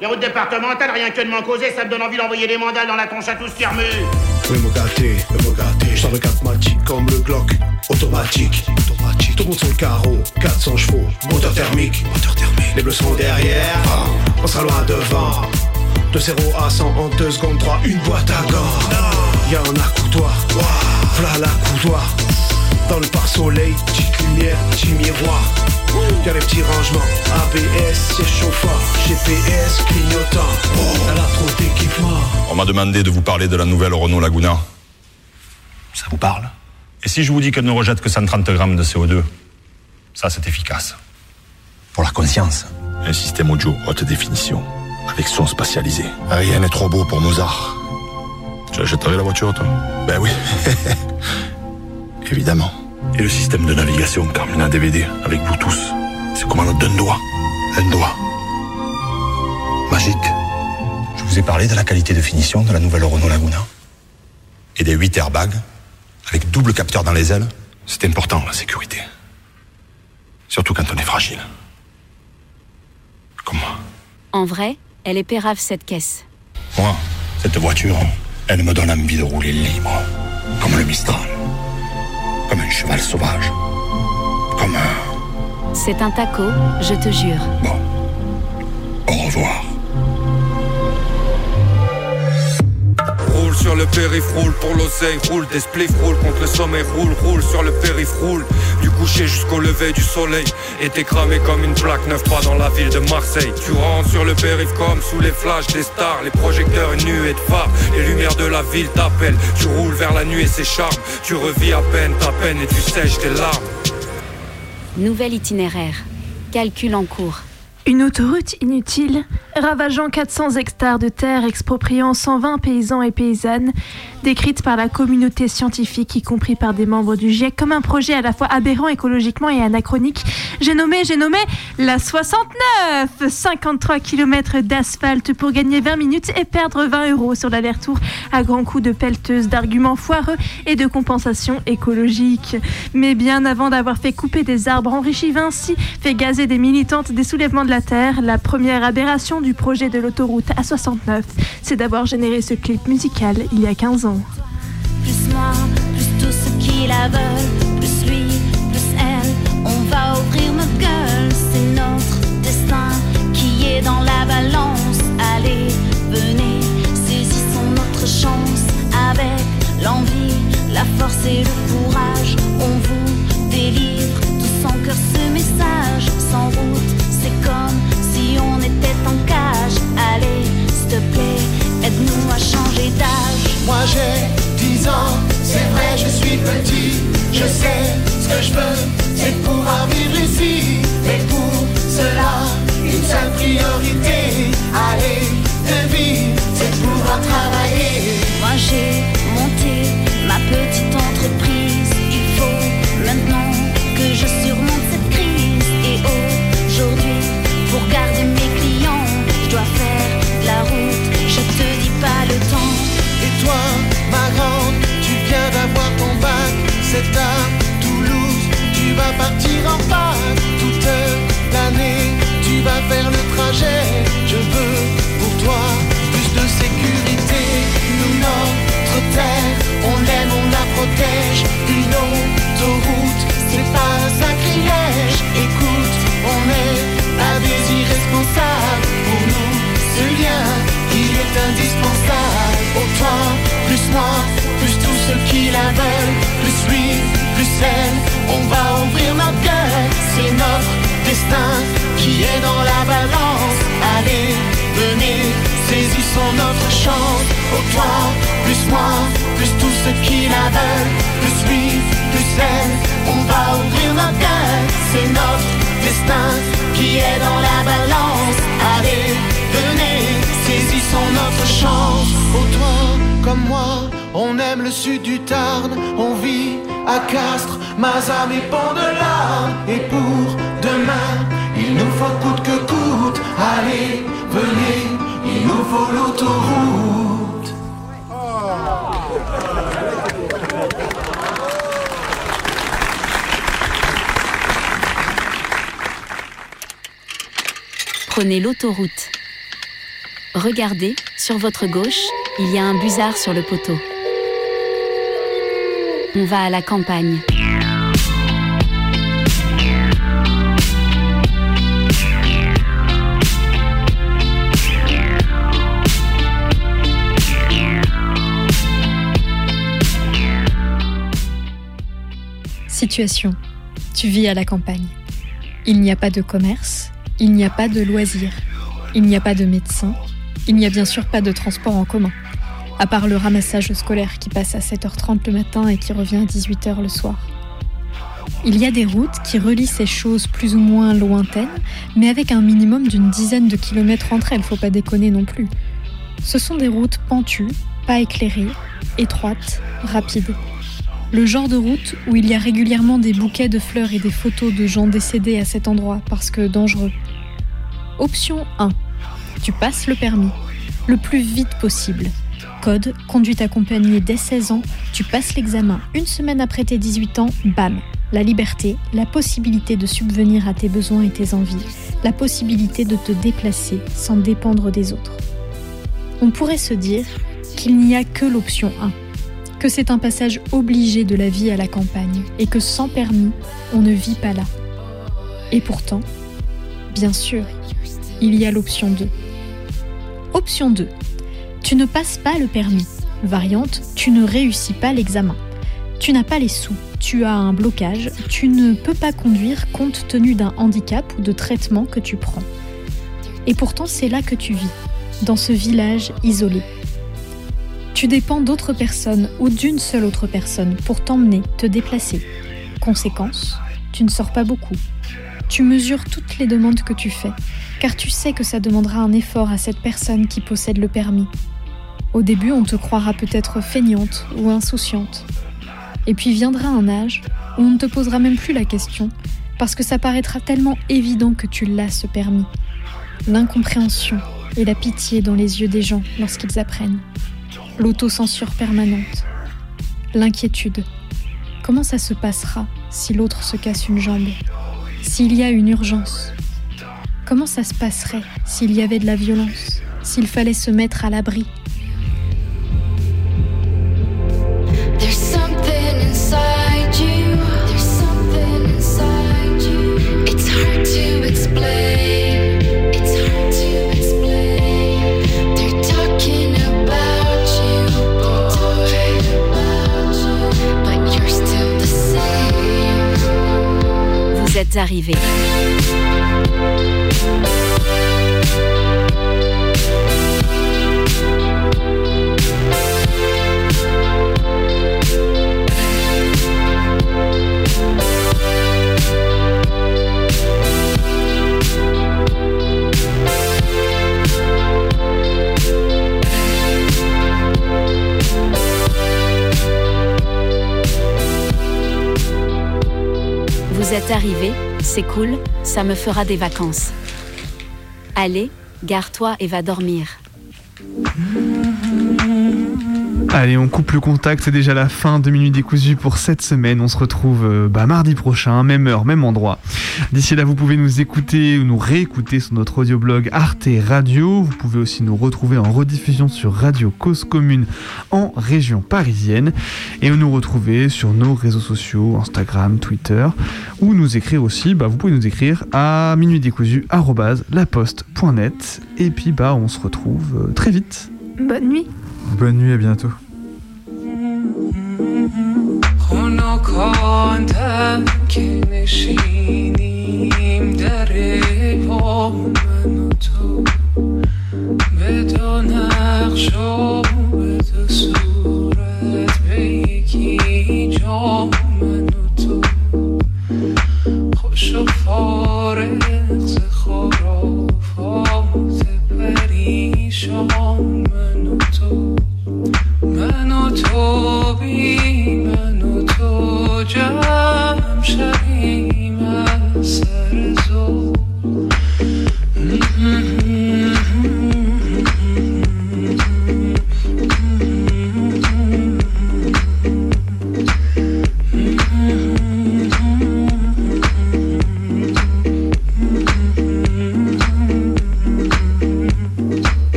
Les routes départementales, rien que de m'en causer, ça me donne envie d'envoyer des mandales dans la tronche à tous fermés. Oui, me gâter, me gâter. Je sors le 4 magique comme le Glock. Automatique, sur le carreau, 400 chevaux, moteur thermique. Moteur thermique. Les bleus sont derrière, on sera loin devant. De 0 à 100 en 2 secondes 3, une boîte à gants. Y'a un accoudoir, voilà l'accoudoir. Dans le pare-soleil, petite lumière, petit miroir. Y'a les petits rangements, ABS, siège chauffeur, GPS, clignotant. Elle a trop d'équipement. On m'a demandé de vous parler de la nouvelle Renault Laguna. Ça vous parle? Et si je vous dis qu'elle ne rejette que 130 grammes de CO2 Ça, c'est efficace. Pour la conscience. Un système audio haute définition, avec son spatialisé. Rien n'est trop beau pour Mozart. Tu achèterais la voiture, toi? Ben oui. (laughs) Évidemment. Et le système de navigation Carmina DVD avec Bluetooth. C'est comme un d'un doigt. Un doigt. Magique. Je vous ai parlé de la qualité de finition de la nouvelle Renault Laguna. Et des 8 airbags avec double capteur dans les ailes. C'est important, la sécurité. Surtout quand on est fragile. En vrai, elle est pérave cette caisse. Moi, cette voiture, elle me donne envie de rouler libre. Comme le Mistral. Comme un cheval sauvage. Comme un... C'est un taco, je te jure. Au revoir. Roule sur le périph, roule pour l'oseille, roule des spliffs, roule contre le sommeil, roule, roule sur le périph, roule du coucher jusqu'au lever du soleil. Et t'es cramé comme une plaque 9-3 dans la ville de Marseille. Tu rentres sur le périph comme sous les flashs des stars, les projecteurs et nuées de phares. Les lumières de la ville t'appellent. Tu roules vers la nuit et ses charmes. Tu revis à peine ta peine et tu sèches tes larmes. Nouvel itinéraire. Calcul en cours. Une autoroute inutile, ravageant 400 hectares de terre, expropriant 120 paysans et paysannes, décrite par la communauté scientifique, y compris par des membres du GIEC, comme un projet à la fois aberrant écologiquement et anachronique. J'ai nommé, j'ai nommé la 69 53 km d'asphalte pour gagner 20 minutes et perdre 20 euros sur l'aller-retour à grands coups de pelleteuse, d'arguments foireux et de compensation écologique. Mais bien avant d'avoir fait couper des arbres, enrichi Vinci fait gazer des militantes des soulèvements de la Terre, la première aberration du projet de l'autoroute A69, c'est d'avoir généré ce clip musical il y a 15 ans. Petit Je toute l'année. Tu vas faire le trajet, je veux pour toi plus de sécurité. Nous, notre terre, on l'aime, on la protège. Une autoroute, c'est pas un sacrilège. Écoute, on est à des irresponsables. Pour nous, ce lien, il est indispensable. Au toi, plus moi, plus tous ceux qui la veulent, plus lui, plus elle. On va ouvrir notre gueule, c'est notre destin qui est dans la balance. Allez, venez, saisissons notre chance. Pour toi, plus moi, plus tout ce qui la veulent, plus lui, plus elle. On va ouvrir notre gueule, c'est notre destin qui est dans la balance. Allez, venez, saisissons notre chance. Pour toi, comme moi, on aime le sud du Tarn, on vit à Castres Mazam Pont de l'Arme. Et pour demain, il nous faut coûte que coûte. Allez, venez, il nous faut l'autoroute. Prenez l'autoroute. Regardez, sur votre gauche, il y a un busard sur le poteau. On va à la campagne. Situation. Tu vis à la campagne. Il n'y a pas de commerce, il n'y a pas de loisirs, il n'y a pas de médecin, il n'y a bien sûr pas de transport en commun, à part le ramassage scolaire qui passe à 7h30 le matin et qui revient à 18h le soir. Il y a des routes qui relient ces choses plus ou moins lointaines, mais avec un minimum d'une dizaine de kilomètres entre elles, faut pas déconner non plus. Ce sont des routes pentues, pas éclairées, étroites, rapides. Le genre de route où il y a régulièrement des bouquets de fleurs et des photos de gens décédés à cet endroit parce que dangereux. Option 1. Tu passes le permis. Le plus vite possible. Code, conduite accompagnée dès 16 ans, tu passes l'examen une semaine après tes 18 ans, bam. La liberté, la possibilité de subvenir à tes besoins et tes envies, la possibilité de te déplacer sans dépendre des autres. On pourrait se dire qu'il n'y a que l'option 1, que c'est un passage obligé de la vie à la campagne et que sans permis, on ne vit pas là. Et pourtant, bien sûr, il y a l'option 2. Option 2. Tu ne passes pas le permis. Variante, tu ne réussis pas l'examen. Tu n'as pas les sous, tu as un blocage, tu ne peux pas conduire compte tenu d'un handicap ou de traitement que tu prends. Et pourtant, c'est là que tu vis, dans ce village isolé. Tu dépends d'autres personnes ou d'une seule autre personne pour t'emmener, te déplacer. Conséquence, tu ne sors pas beaucoup. Tu mesures toutes les demandes que tu fais, car tu sais que ça demandera un effort à cette personne qui possède le permis. Au début, on te croira peut-être feignante ou insouciante. Et puis viendra un âge où on ne te posera même plus la question, parce que ça paraîtra tellement évident que tu l'as ce permis. L'incompréhension et la pitié dans les yeux des gens lorsqu'ils apprennent. L'autocensure permanente. L'inquiétude. Comment ça se passera si l'autre se casse une jambe? S'il y a une urgence Comment ça se passerait s'il y avait de la violence? S'il fallait se mettre à l'abri? Êtes. C'est cool, ça me fera des vacances. Allez, gare-toi et va dormir. Allez, on coupe le contact, c'est déjà la fin de Minuit décousu pour cette semaine. On se retrouve euh, bah, mardi prochain, même heure, même endroit. D'ici là, vous pouvez nous écouter ou nous réécouter sur notre audioblog Arte Radio. Vous pouvez aussi nous retrouver en rediffusion sur Radio Cause Commune en région parisienne. Et nous retrouver sur nos réseaux sociaux, Instagram, Twitter, ou nous écrire aussi, bah, vous pouvez nous écrire à minuitdécousu.laposte.net. Et puis, bah, on se retrouve euh, très vite. Bonne nuit. Bonne nuit, à bientôt. مکان که نشینیم در با من و تو. به دو نقش و به دو صورت به یکی جا من و تو. خوش و فارغ ز خرافات پریشان من و تو. من و تو بی Better